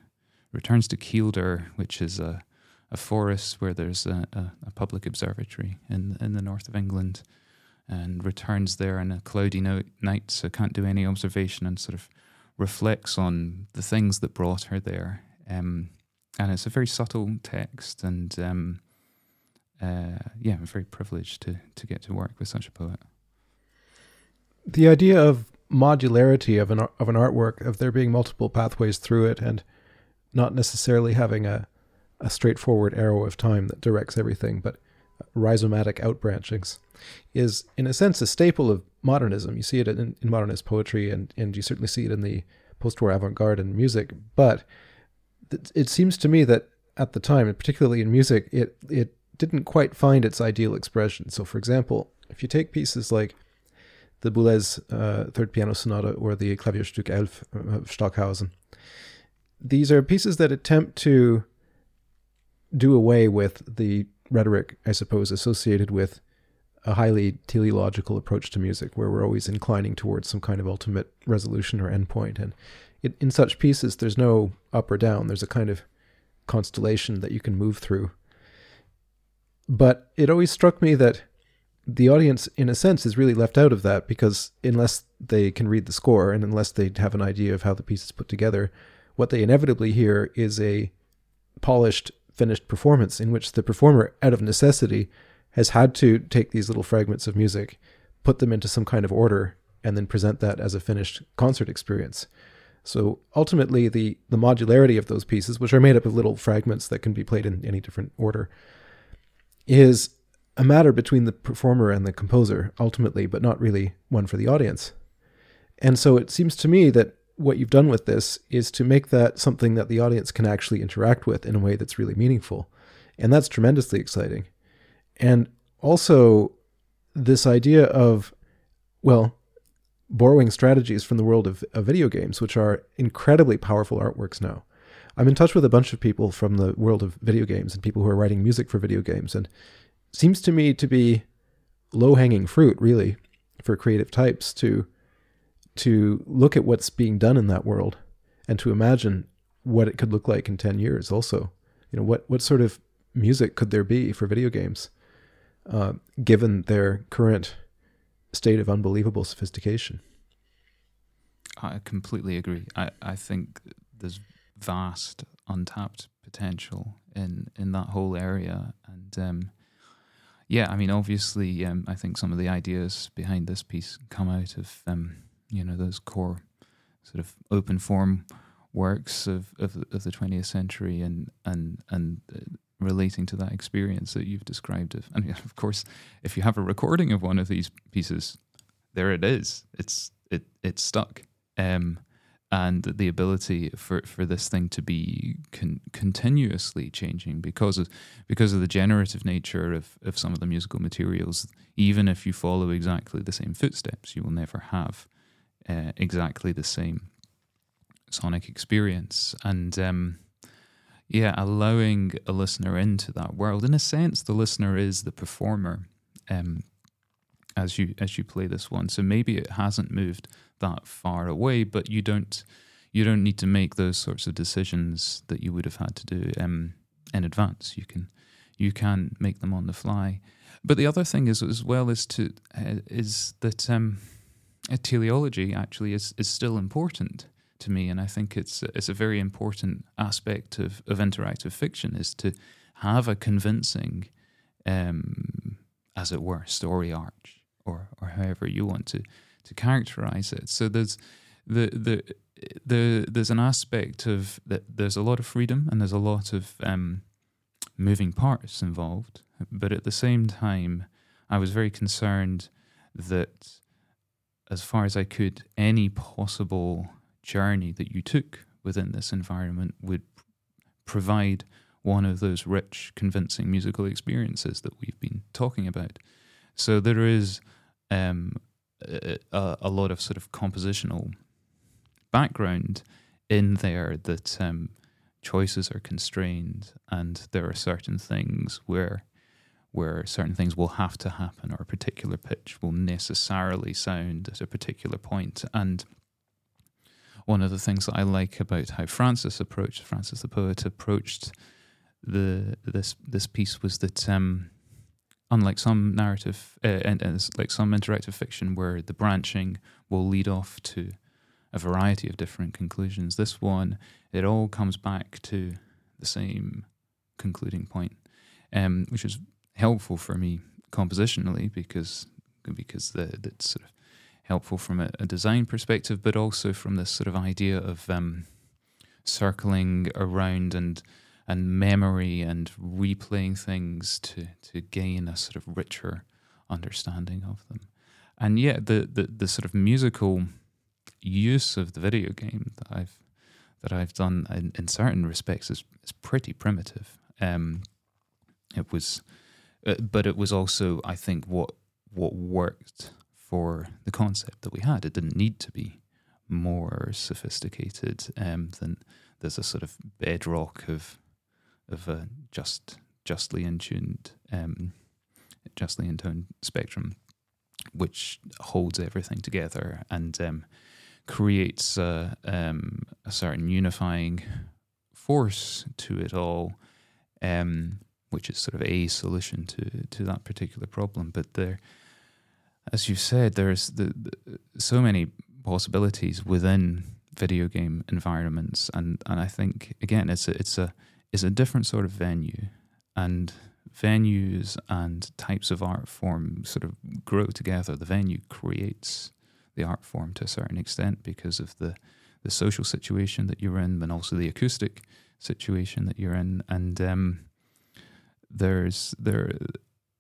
returns to Kielder, which is a, a forest where there's a, a, a, public observatory in in the north of England, and returns there on a cloudy no- night, so can't do any observation, and sort of reflects on the things that brought her there. Um, and it's a very subtle text, and um, uh, yeah, I'm very privileged to to get to work with such a poet. The idea of modularity of an of an artwork, of there being multiple pathways through it, and not necessarily having a, a straightforward arrow of time that directs everything, but rhizomatic outbranchings, is in a sense a staple of modernism. You see it in, in modernist poetry, and, and you certainly see it in the post war avant garde and music. But it seems to me that at the time, particularly in music, it, it didn't quite find its ideal expression. So, for example, if you take pieces like the Boulez uh, Third Piano Sonata or the Klavierstück 11 of Stockhausen, these are pieces that attempt to do away with the rhetoric, I suppose, associated with a highly teleological approach to music, where we're always inclining towards some kind of ultimate resolution or endpoint. And it, in such pieces, there's no up or down. There's a kind of constellation that you can move through. But it always struck me that the audience, in a sense, is really left out of that because unless they can read the score and unless they have an idea of how the piece is put together, what they inevitably hear is a polished, finished performance in which the performer, out of necessity, has had to take these little fragments of music, put them into some kind of order, and then present that as a finished concert experience. So ultimately, the, the modularity of those pieces, which are made up of little fragments that can be played in any different order, is a matter between the performer and the composer, ultimately, but not really one for the audience. And so it seems to me that what you've done with this is to make that something that the audience can actually interact with in a way that's really meaningful. And that's tremendously exciting. And also, this idea of, well, borrowing strategies from the world of, of video games, which are incredibly powerful artworks now. I'm in touch with a bunch of people from the world of video games and people who are writing music for video games, and seems to me to be low hanging fruit, really, for creative types to to look at what's being done in that world and to imagine what it could look like in 10 years also. You know what what sort of music could there be for video games uh, given their current state of unbelievable sophistication? I completely agree. I, I think there's vast untapped potential in in that whole area. And um, yeah i mean obviously um, i think some of the ideas behind this piece come out of um, you know those core sort of open form works of, of, of the 20th century and and and uh, relating to that experience that you've described of and of course if you have a recording of one of these pieces there it is. It's it it's stuck. Um, and the ability for, for this thing to be con- continuously changing because of because of the generative nature of, of some of the musical materials even if you follow exactly the same footsteps you will never have uh, exactly the same sonic experience. And um, yeah, allowing a listener into that world. In a sense, the listener is the performer um, as you as you play this one. So maybe it hasn't moved that far away, but you don't you don't need to make those sorts of decisions that you would have had to do um, in advance. You can you can make them on the fly. But the other thing is as well is to uh, is that um, teleology actually is, is still important to me, and I think it's it's a very important aspect of, of interactive fiction is to have a convincing, um, as it were, story arch, or or however you want to to characterize it. So there's the the the there's an aspect of that there's a lot of freedom and there's a lot of um, moving parts involved, but at the same time, I was very concerned that as far as I could, any possible journey that you took within this environment would provide one of those rich, convincing musical experiences that we've been talking about. So there is um, a, a, lot of sort of compositional background in there that um, choices are constrained, and there are certain things where where certain things will have to happen or a particular pitch will necessarily sound at a particular point. And one of the things that I like about how Frances approached, Frances the poet approached the this this piece was that um, unlike some narrative uh, and, and like some interactive fiction where the branching will lead off to a variety of different conclusions, this one it all comes back to the same concluding point, um, which is helpful for me compositionally because because the, it's sort of helpful from a, a, design perspective, but also from this sort of idea of um, circling around and and memory and replaying things to to gain a sort of richer understanding of them. And yet the, the, the sort of musical use of the video game that I've that I've done in, in certain respects is, is pretty primitive. Um, it was uh, but it was also, I think, what what worked for the concept that we had. It didn't need to be more sophisticated um, than there's a sort of bedrock of of a just justly in tuned, um, justly intoned spectrum, which holds everything together and um, creates a, um, a certain unifying force to it all. Um, which is sort of a solution to to that particular problem. But there, as you said, there's the, the, so many possibilities within video game environments, and and I think again, it's a it's a it's a different sort of venue, and venues and types of art form sort of grow together. The venue creates the art form to a certain extent because of the the social situation that you're in, and also the acoustic situation that you're in, and um, there's there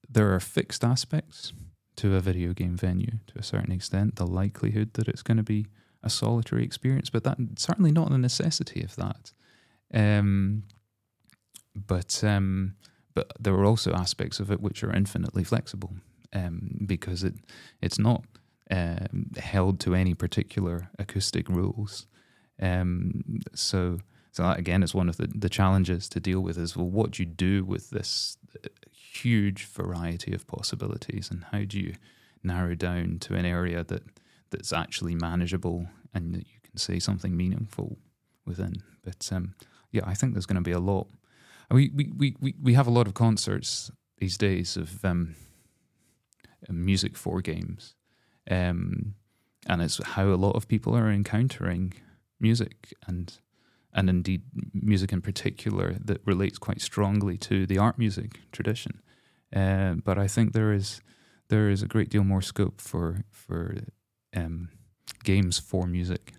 there are fixed aspects to a video game venue to a certain extent. The likelihood that it's going to be a solitary experience, but that certainly not the necessity of that. Um, but um, but there are also aspects of it which are infinitely flexible um, because it it's not um, held to any particular acoustic rules. Um, so so that again is one of the, the challenges to deal with is well what do you do with this uh, huge variety of possibilities and how do you narrow down to an area that that's actually manageable and that you can say something meaningful within. But um, yeah, I think there's going to be a lot. We, we, we, we have a lot of concerts these days of um, music for games. Um, and it's how a lot of people are encountering music and and indeed music in particular that relates quite strongly to the art music tradition. Uh, but I think there is there is a great deal more scope for for um, games for music,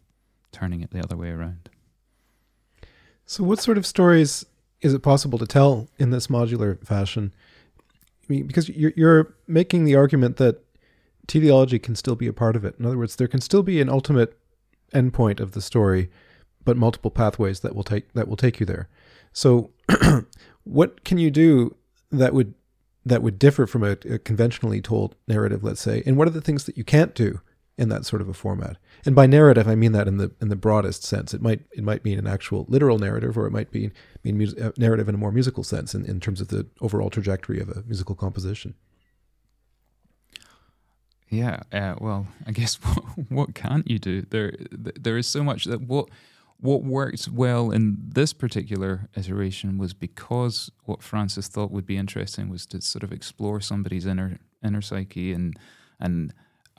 turning it the other way around. So, what sort of stories is it possible to tell in this modular fashion? I mean, because you're, you're making the argument that teleology can still be a part of it. In other words, there can still be an ultimate endpoint of the story, but multiple pathways that will take that will take you there. So, what can you do that would that would differ from a, a, conventionally told narrative, let's say, and what are the things that you can't do in that sort of a format? And by narrative, I mean that in the in the broadest sense. It might it might mean an actual literal narrative, or it might be mean mus- uh, narrative in a more musical sense, in, in terms of the overall trajectory of a musical composition. Yeah, uh, well, I guess what, what can't you do? There, there is so much that what what worked well in this particular iteration was because what Frances thought would be interesting was to sort of explore somebody's inner inner psyche and and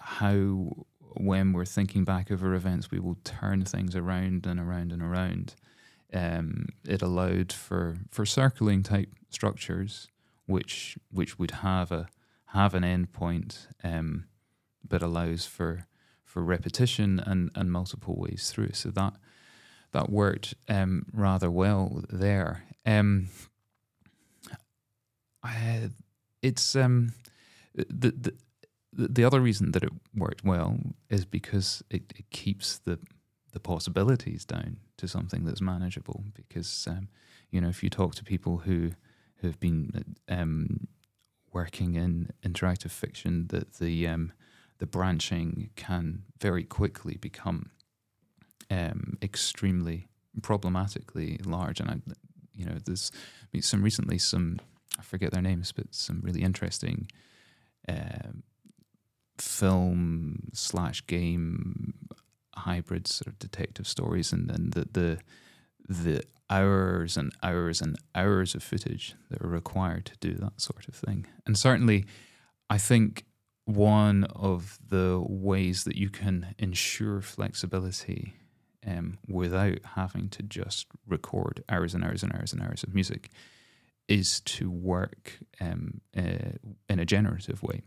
how when we're thinking back over events we will turn things around and around and around. Um, it allowed for for circling type structures which which would have a have an endpoint, um, but allows for for repetition and, and multiple ways through. So that that worked um, rather well there. Um, I, it's um, the, the the other reason that it worked well is because it, it keeps the the possibilities down to something that's manageable. Because um, you know, if you talk to people who who have been um, working in interactive fiction, that the um, the branching can very quickly become um, extremely problematically large. And I, you know, there's some recently some I forget their names, but some really interesting uh, film slash game hybrid sort of detective stories, and then the the the hours and hours and hours of footage that are required to do that sort of thing. And certainly, I think one of the ways that you can ensure flexibility um, without having to just record hours and hours and hours and hours of music is to work um, uh, in a generative way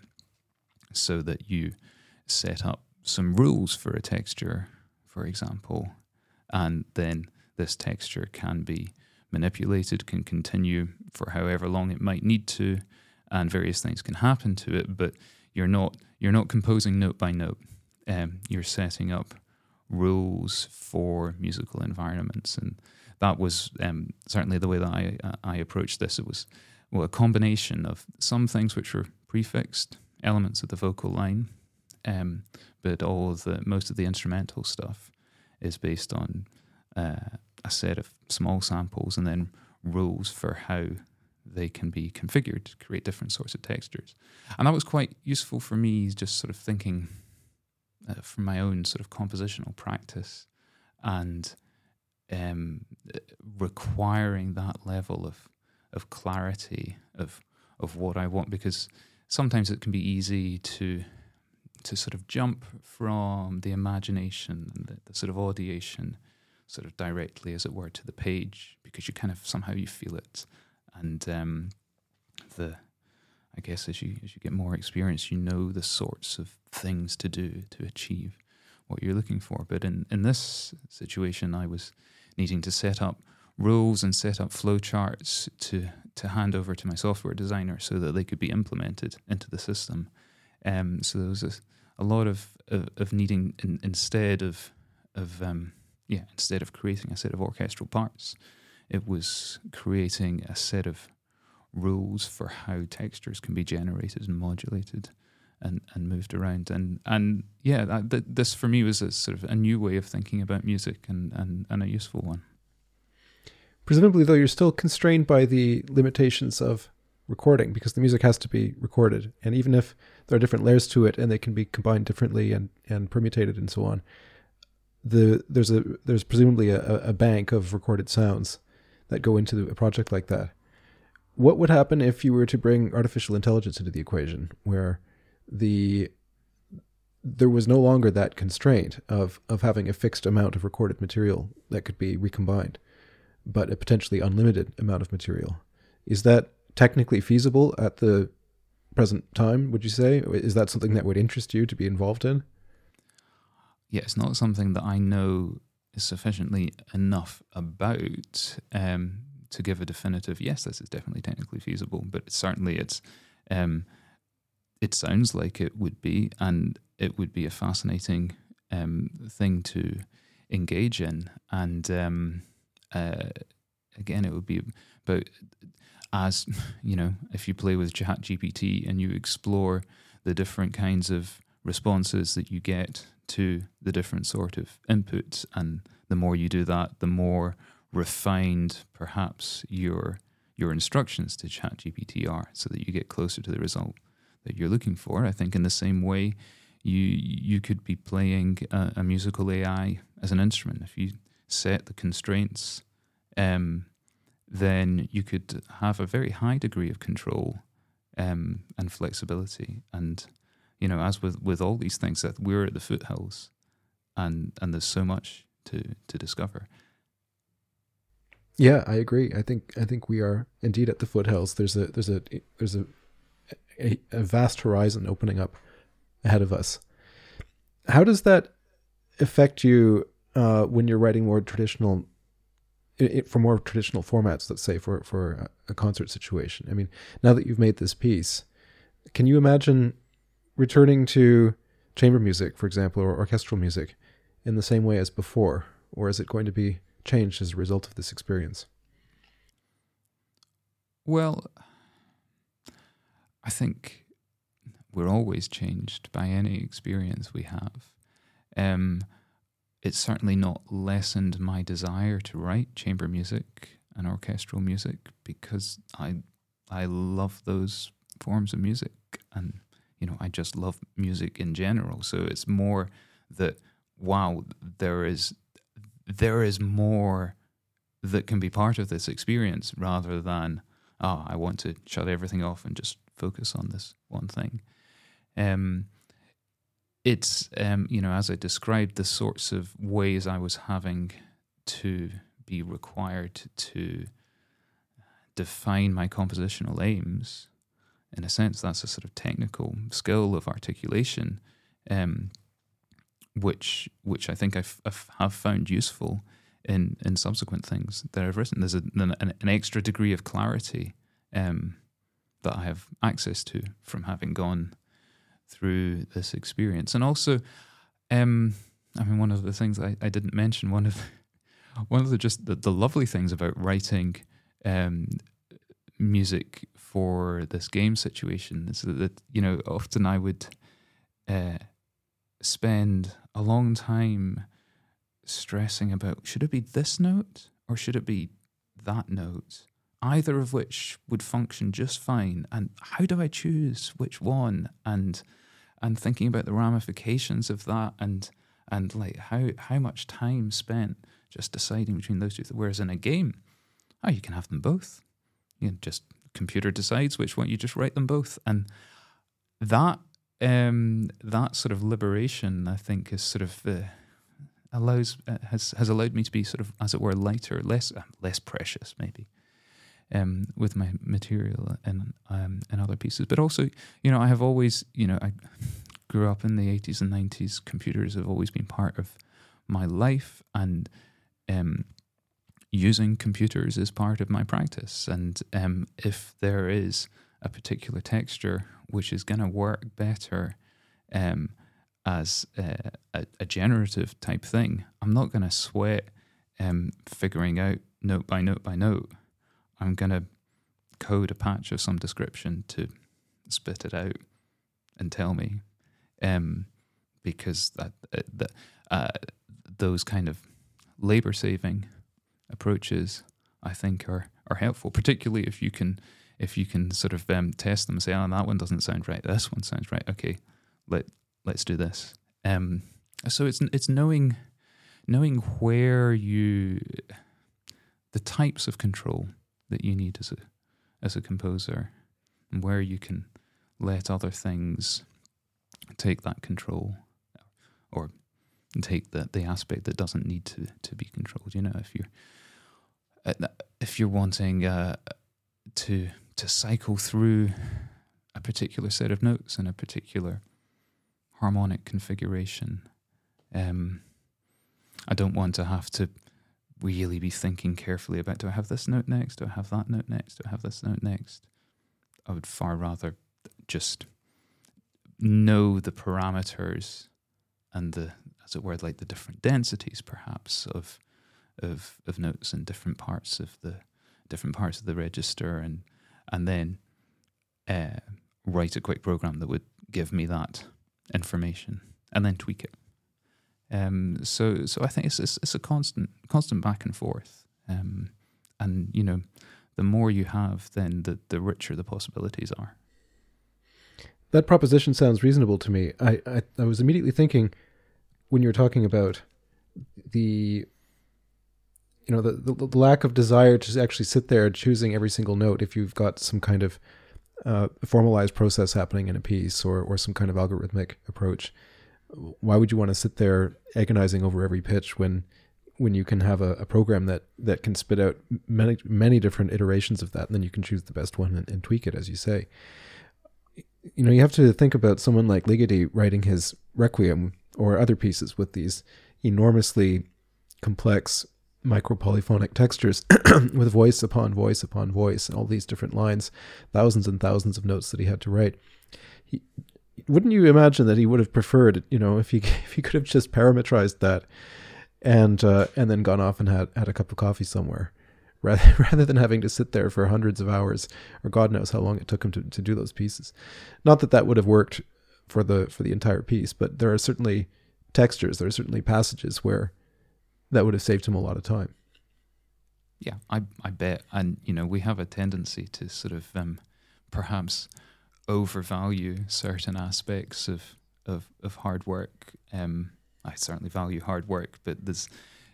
so that you set up some rules for a texture, for example, and then this texture can be manipulated, can continue for however long it might need to, and various things can happen to it, but you're not you're not composing note by note. Um, you're setting up rules for musical environments, and that was um, certainly the way that I I approached this. It was well a combination of some things which were prefixed elements of the vocal line, um, but all of the most of the instrumental stuff is based on uh, a set of small samples and then rules for how they can be configured to create different sorts of textures. And that was quite useful for me, just sort of thinking uh, from my own sort of compositional practice and um, requiring that level of of clarity of of what I want because sometimes it can be easy to to sort of jump from the imagination and the, the, sort of audiation sort of directly as it were to the page because you kind of somehow you feel it and um, the I guess as you as you get more experience, you know the sorts of things to do to achieve what you're looking for. But in, in this situation, I was needing to set up rules and set up flowcharts to to hand over to my software designer so that they could be implemented into the system. Um, so there was a, a lot of, of, of needing in, instead of of um, yeah, instead of creating a set of orchestral parts, it was creating a set of rules for how textures can be generated and modulated and, and moved around. And and yeah, that, that, this for me was a sort of a new way of thinking about music and, and, and a useful one. Presumably, though, you're still constrained by the limitations of recording because the music has to be recorded. And even if there are different layers to it and they can be combined differently and, and permutated and so on, the there's a there's presumably a, a bank of recorded sounds that go into a project like that. What would happen if you were to bring artificial intelligence into the equation, where the there was no longer that constraint of of having a fixed amount of recorded material that could be recombined, but a potentially unlimited amount of material? Is that technically feasible at the present time? Would you say is that something that would interest you to be involved in? yeah, it's not something that I know sufficiently enough about um, to give a definitive yes. This is definitely technically feasible, but certainly it's um, it sounds like it would be, and it would be a fascinating um, thing to engage in. And um, uh, again, it would be about as you know, if you play with Chat GPT and you explore the different kinds of responses that you get to the different sort of inputs. And the more you do that, the more refined perhaps your your instructions to ChatGPT are, so that you get closer to the result that you're looking for. I think in the same way, you you could be playing a, a musical AI as an instrument if you set the constraints. Um, then you could have a very high degree of control um, and flexibility and you know, as with, with all these things, that we're at the foothills, and and there's so much to to discover. Yeah, I agree. I think I think we are indeed at the foothills. There's a there's a there's a a, a vast horizon opening up ahead of us. How does that affect you uh, when you're writing more traditional it, for more traditional formats, let's say for for a concert situation. I mean, now that you've made this piece, can you imagine returning to chamber music, for example, or orchestral music in the same way as before? Or is it going to be changed as a result of this experience? Well, I think we're always changed by any experience we have. Um, it's certainly not lessened my desire to write chamber music and orchestral music because I I love those forms of music and you know, I just love music in general. So it's more that wow, there is there is more that can be part of this experience rather than oh, I want to shut everything off and just focus on this one thing. Um, it's um, you know, as I described, the sorts of ways I was having to be required to define my compositional aims in a sense, that's a sort of technical skill of articulation, um, which which I think I've, found useful in in subsequent things that I've written. There's a, an, an, extra degree of clarity um, that I have access to from having gone through this experience, and also, um, I mean, one of the things I, I didn't mention one of one of the just the, the lovely things about writing um, music for this game situation is that, you know often I would uh, spend a long time stressing about should it be this note or should it be that note? Either of which would function just fine. And how do I choose which one? And and thinking about the ramifications of that and and like how how much time spent just deciding between those two whereas in a game oh you can have them both you just computer decides which one. You just write them both, and that um, that sort of liberation, I think, is sort of uh, allows uh, has has allowed me to be sort of, as it were, lighter, less uh, less precious, maybe. Um, with my material and um, and other pieces, but also, you know, I have always, you know, I grew up in the eighties and nineties. Computers have always been part of my life, and um, using computers is part of my practice. And um, if there is a particular texture which is going to work better um, as a, a, a generative type thing, I'm not going to sweat um, figuring out note by note by note. I'm going to code a patch of some description to spit it out and tell me, um, because that, uh, that uh, those kind of labor saving approaches I think are are helpful, particularly if you can if you can sort of um, test them, and say, oh, that one doesn't sound right, this one sounds right. Okay, let let's do this. Um, so it's it's knowing knowing where you the types of control that you need as a as a composer, and where you can let other things take that control, or take the the aspect that doesn't need to to be controlled. You know, if you're uh, if you're wanting uh, to to cycle through a particular set of notes in a particular harmonic configuration, um, I don't want to have to really be thinking carefully about do I have this note next? Do I have that note next? Do I have this note next? I would far rather just know the parameters and the, as it were, like the different densities perhaps of of of notes in different parts of the different parts of the register, and and then uh, write a quick program that would give me that information, and then tweak it. Um, so so I think it's, it's, it's a constant constant back and forth, um, and you know, the more you have, then the the richer the possibilities are. That proposition sounds reasonable to me. I, I, I was immediately thinking when you were talking about the you know the, the, the, lack of desire to actually sit there choosing every single note if you've got some kind of uh, formalized process happening in a piece or or some kind of algorithmic approach why would you want to sit there agonizing over every pitch when when you can have a, a program that that can spit out many many different iterations of that and then you can choose the best one and, and tweak it as you say you know you have to think about someone like ligeti writing his requiem or other pieces with these enormously complex micropolyphonic textures with voice upon voice upon voice and all these different lines, thousands and thousands of notes that he had to write. He, wouldn't you imagine that he would have preferred, you know, if he if he could have just parametrized that and uh, and then gone off and had had a cup of coffee somewhere, rather rather than having to sit there for hundreds of hours or God knows how long it took him to, to do those pieces. Not that that would have worked for the for the entire piece, but there are certainly textures, there are certainly passages where that would have saved him a lot of time. Yeah, I I bet, and you know we have a tendency to sort of um, perhaps overvalue certain aspects of of of hard work. Um, I certainly value hard work, but there's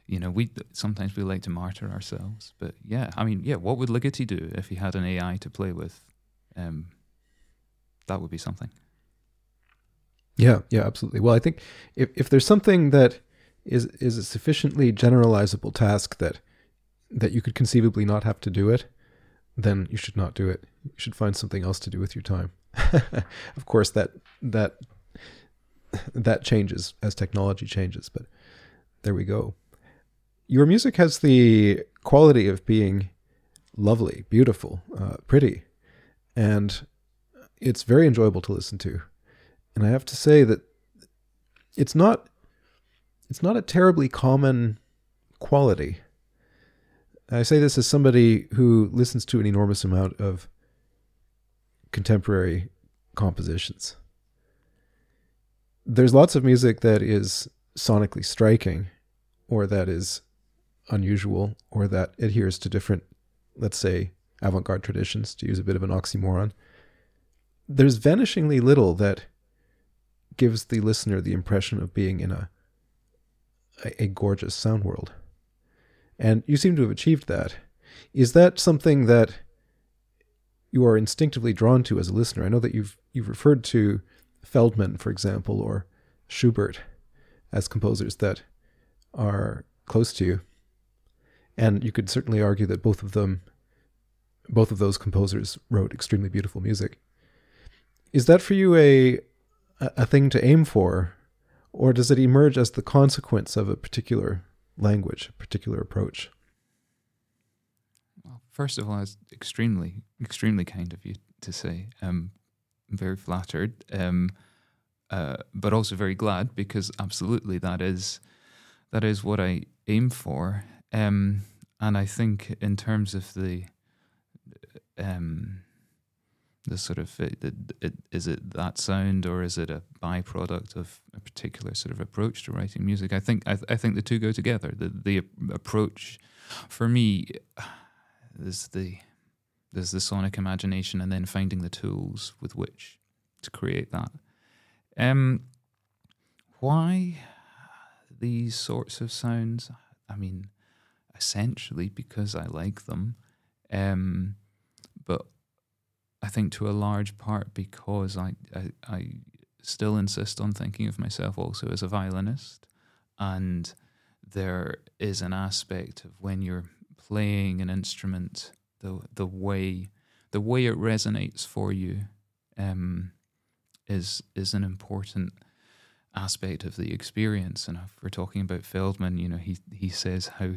you know we sometimes we like to martyr ourselves. But yeah, I mean, yeah, what would Ligeti do if he had an AI to play with? Um, that would be something. Yeah, yeah, absolutely. Well, I think if if there's something that is is a sufficiently generalizable task that that you could conceivably not have to do it, then you should not do it. You should find something else to do with your time. of course, that that that changes as technology changes, but there we go. Your music has the quality of being lovely, beautiful, uh, pretty, and it's very enjoyable to listen to. And I have to say that it's not it's not a terribly common quality. I say this as somebody who listens to an enormous amount of contemporary compositions. There's lots of music that is sonically striking, or that is unusual, or that adheres to different, let's say, avant garde traditions, to use a bit of an oxymoron. There's vanishingly little that gives the listener the impression of being in a a, a gorgeous sound world. And you seem to have achieved that. Is that something that you are instinctively drawn to as a listener? I know that you've you've referred to Feldman, for example, or Schubert as composers that are close to you. And you could certainly argue that both of them both of those composers wrote extremely beautiful music. Is that for you a a thing to aim for or does it emerge as the consequence of a particular language, a particular approach? First of all, it's extremely, extremely kind of you to say. Um, I'm very flattered. Um, uh, but also very glad because absolutely that is that is what I aim for. Um, and I think in terms of the um, the sort of it, it, is it that sound or is it a byproduct of a particular sort of approach to writing music? I think I, th- I think the two go together. The the approach for me is the there's the sonic imagination and then finding the tools with which to create that. Um, why these sorts of sounds? I mean, essentially because I like them, um, but I think to a large part because I, I, I still insist on thinking of myself also as a violinist, and there is an aspect of when you're playing an instrument, the the way the way it resonates for you um, is is an important aspect of the experience. And if we're talking about Feldman, you know, he he says how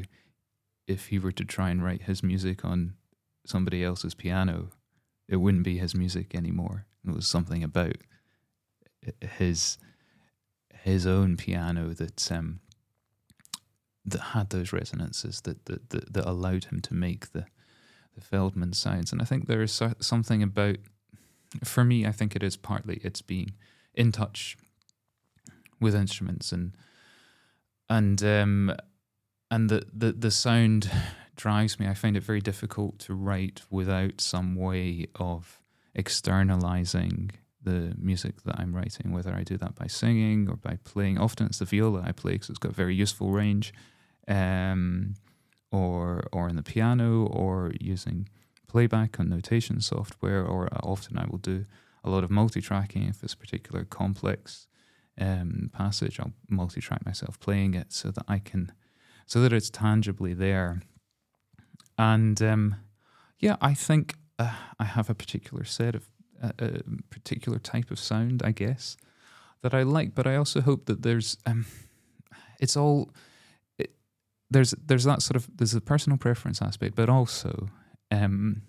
if he were to try and write his music on somebody else's piano, it wouldn't be his music anymore. It was something about his his own piano that um, that had those resonances that, that that, that allowed him to make the the Feldman sounds. And I think there is something about for me. I think it is partly it's being in touch with instruments and and um, and the, the the sound drives me. I find it very difficult to write without some way of externalizing the music that I'm writing, whether I do that by singing or by playing. Often it's the viola I play because it's got a very useful range, um, or or in the piano, or using playback on notation software, or often I will do a lot of multi-tracking if it's a particular complex um, passage. I'll multi-track myself playing it so that I can, so that it's tangibly there. And um, yeah, I think uh, I have a particular set of a uh, particular type of sound, I guess, that I like. But I also hope that there's, um, it's all. It, there's there's that sort of there's a personal preference aspect, but also um,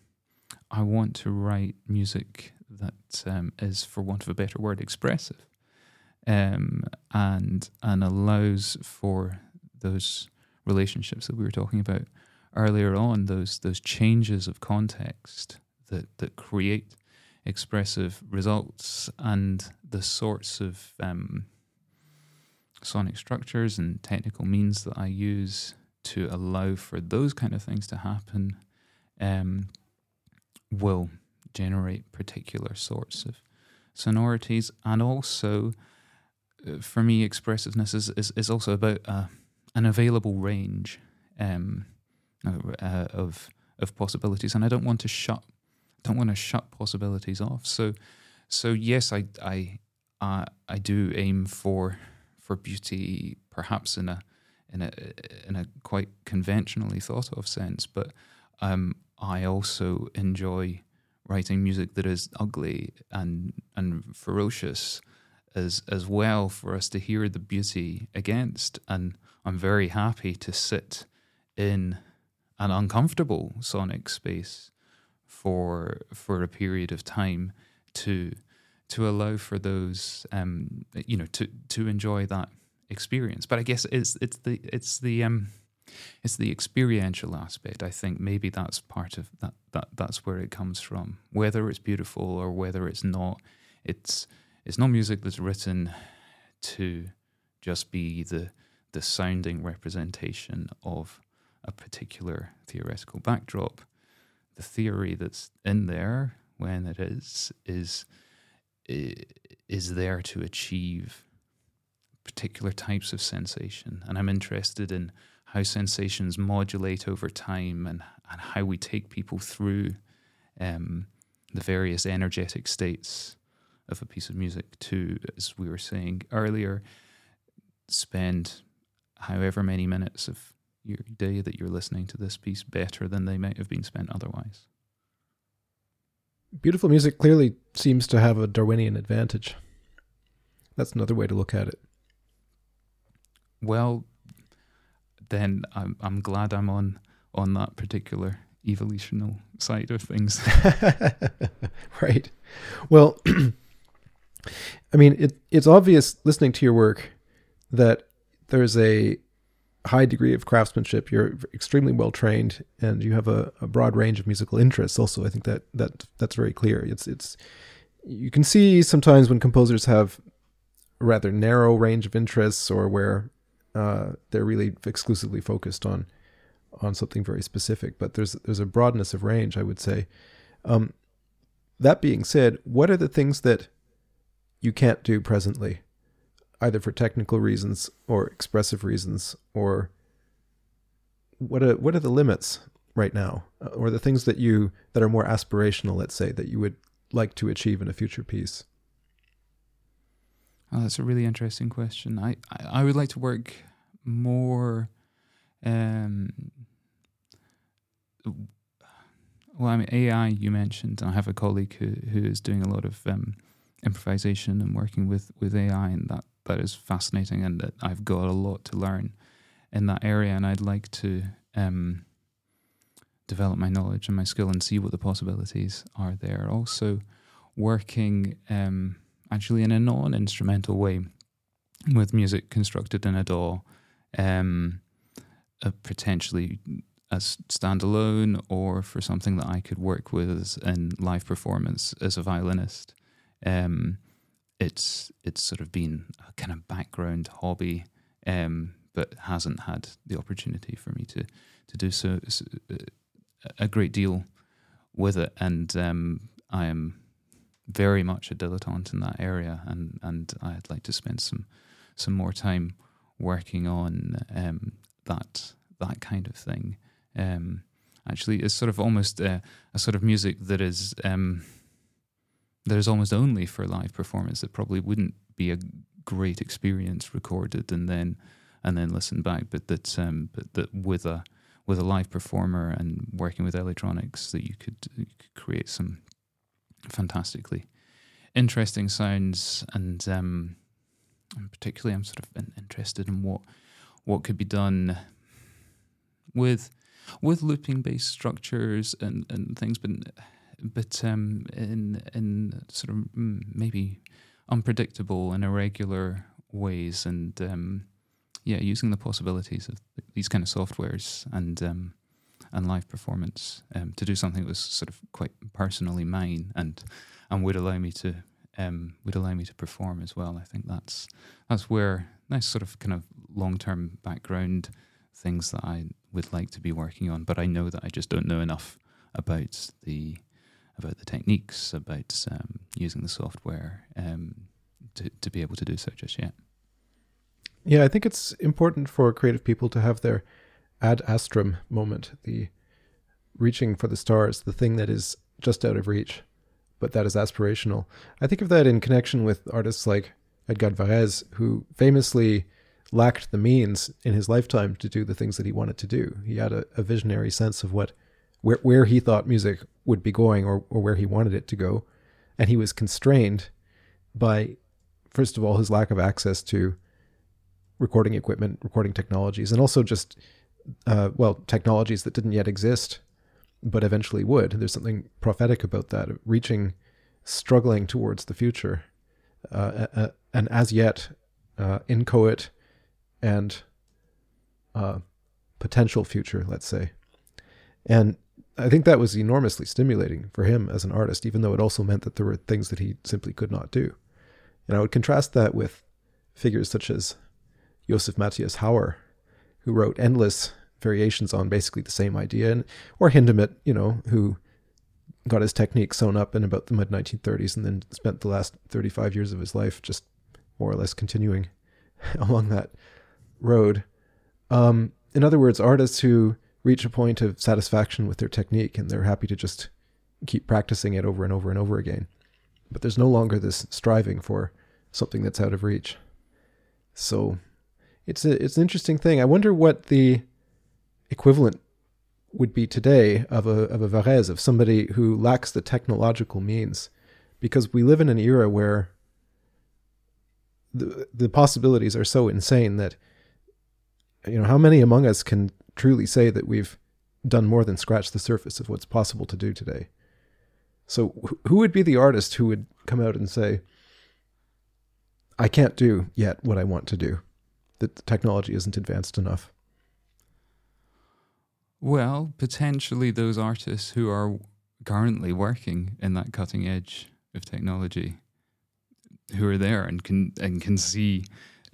I want to write music that um, is, for want of a better word, expressive, um, and and allows for those relationships that we were talking about earlier on, those those changes of context that that create expressive results and the sorts of um, sonic structures and technical means that I use to allow for those kind of things to happen um, will generate particular sorts of sonorities. And also uh, for me expressiveness is, is, is also about uh, an available range um, uh, of of possibilities, and I don't want to shut don't want to shut possibilities off. So so yes, I I uh, I do aim for for beauty, perhaps in a in a in a quite conventionally thought of sense, but um, I also enjoy writing music that is ugly and and ferocious as as well for us to hear the beauty against and I'm very happy to sit in an uncomfortable sonic space for for a period of time to to allow for those um, you know to to enjoy that experience. But i guess it's it's the it's the um it's the experiential aspect i think. Maybe that's part of that that that's where it comes from. Whether it's beautiful or whether it's not it's it's not music that's written to just be the the sounding representation of a particular theoretical backdrop. The theory that's in there when it is is is there to achieve particular types of sensation, and I'm interested in how sensations modulate over time and, and how we take people through um, the various energetic states of a piece of music to, as we were saying earlier, spend however many minutes of your day that you're listening to this piece better than they might have been spent otherwise. Beautiful music clearly seems to have a Darwinian advantage. That's another way to look at it. Well, then I'm I'm glad I'm on on that particular evolutional side of things. right. Well, I mean, it, it's obvious listening to your work that there's a high degree of craftsmanship. You're extremely well trained, and you have a, a, broad range of musical interests. Also, I think that that that's very clear. It's it's you can see sometimes when composers have a rather narrow range of interests, or where uh, they're really exclusively focused on on something very specific. But there's there's a broadness of range, I would say. Um, that being said, what are the things that you can't do presently? Either for technical reasons or expressive reasons or what are what are the limits right now? Uh, or the things that you that are more aspirational let's say that you would like to achieve in a future piece? Oh, that's a really interesting question. I, I, I would like to work more um well i mean ai you mentioned i have a colleague who who is doing a lot of um improvisation and working with with ai and that that is fascinating and that I've got a lot to learn in that area and I'd like to um, develop my knowledge and my skill and see what the possibilities are there. Also working um, actually in a non-instrumental way with music constructed in a DAW, um, uh, potentially as standalone or for something that I could work with in live performance as a violinist. Um, it's it's sort of been a kind of background hobby, um, but hasn't had the opportunity for me to to do so, so a great deal with it, and um, I am very much a dilettante in that area, and and I'd like to spend some some more time working on um, that that kind of thing. Um, actually, it's sort of almost a, a sort of music that is. Um, that is almost only for live performance that probably wouldn't be a great experience recorded and then and then listened back but that um, but that with a with a live performer and working with electronics that you could, you could create some fantastically interesting sounds and um, and particularly I'm sort of interested in what what could be done with with looping based structures and, and things but but um, in in sort of mm, maybe unpredictable and irregular ways, and um, yeah, using the possibilities of these kind of softwares and um, and live performance um, to do something that was sort of quite personally mine and and would allow me to um, would allow me to perform as well. I think that's that's where nice sort of kind of long term background things that I would like to be working on, but I know that I just don't know enough about the about the techniques, about um, using the software um, to, to be able to do so just yet. Yeah, I think it's important for creative people to have their ad astrum moment, the reaching for the stars, the thing that is just out of reach, but that is aspirational. I think of that in connection with artists like Edgar Varèse, who famously lacked the means in his lifetime to do the things that he wanted to do. He had a, a visionary sense of what where where he thought music would be going or, or where he wanted it to go. And he was constrained by first of all his lack of access to recording equipment, recording technologies, and also just uh, well, technologies that didn't yet exist, but eventually would. There's something prophetic about that, reaching, struggling towards the future, uh, and as yet uh, inchoate and uh, potential future, let's say. And I think that was enormously stimulating for him as an artist, even though it also meant that there were things that he simply could not do. And I would contrast that with figures such as Josef Matthias Hauer, who wrote endless variations on basically the same idea, and or Hindemith, you know, who got his technique sewn up in about the mid 1930s and then spent the last 35 years of his life just more or less continuing along that road. Um, in other words, artists who reach a point of satisfaction with their technique and they're happy to just keep practicing it over and over and over again. But there's no longer this striving for something that's out of reach. So it's a, it's an interesting thing. I wonder what the equivalent would be today of a of a Varèse, of somebody who lacks the technological means, because we live in an era where the the possibilities are so insane that you know how many among us can truly say that we've done more than scratch the surface of what's possible to do today. So, who would be the artist who would come out and say, I can't do yet what I want to do. That the technology isn't advanced enough. Well, potentially those artists who are currently working in that cutting edge of technology, who are there and can and can see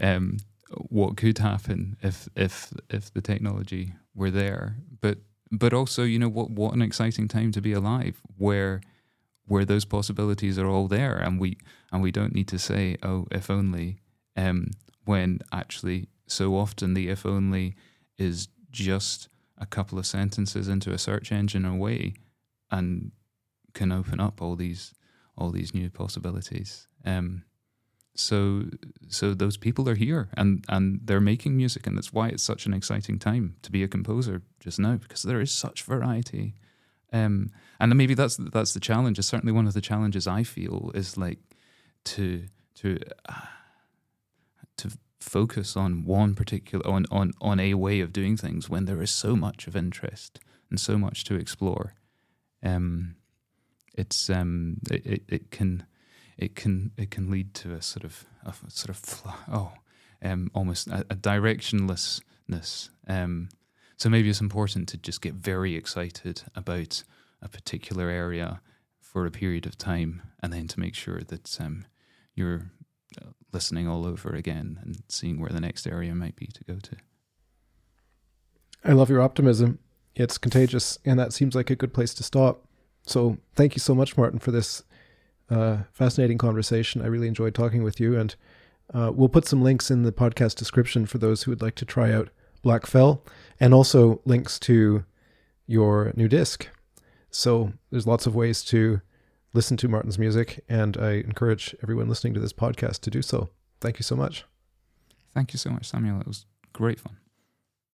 um, what could happen if if if the technology were there. But but also, you know, what what an exciting time to be alive, where where those possibilities are all there, and we and we don't need to say, oh, if only, um, when actually so often the if only is just a couple of sentences into a search engine away and can open up all these all these new possibilities. Um, so so those people are here and and they're making music and that's why it's such an exciting time to be a composer just now because there is such variety. Um, and maybe that's that's the challenge. is certainly one of the challenges I feel is like to to uh, to focus on one particular on, on on a way of doing things when there is so much of interest and so much to explore. Um, it's um, it, it, it can it can it can lead to a sort of a sort of oh um, almost a, a directionlessness. Um, so maybe it's important to just get very excited about a particular area for a period of time, and then to make sure that um, you're listening all over again and seeing where the next area might be to go to. I love your optimism. It's contagious, and that seems like a good place to stop. So, thank you so much, Martin, for this uh, fascinating conversation. I really enjoyed talking with you, and uh, we'll put some links in the podcast description for those who would like to try out Black Fell, and also links to your new disc. So, there's lots of ways to listen to Martin's music, and I encourage everyone listening to this podcast to do so. Thank you so much. Thank you so much, Samuel. It was great fun.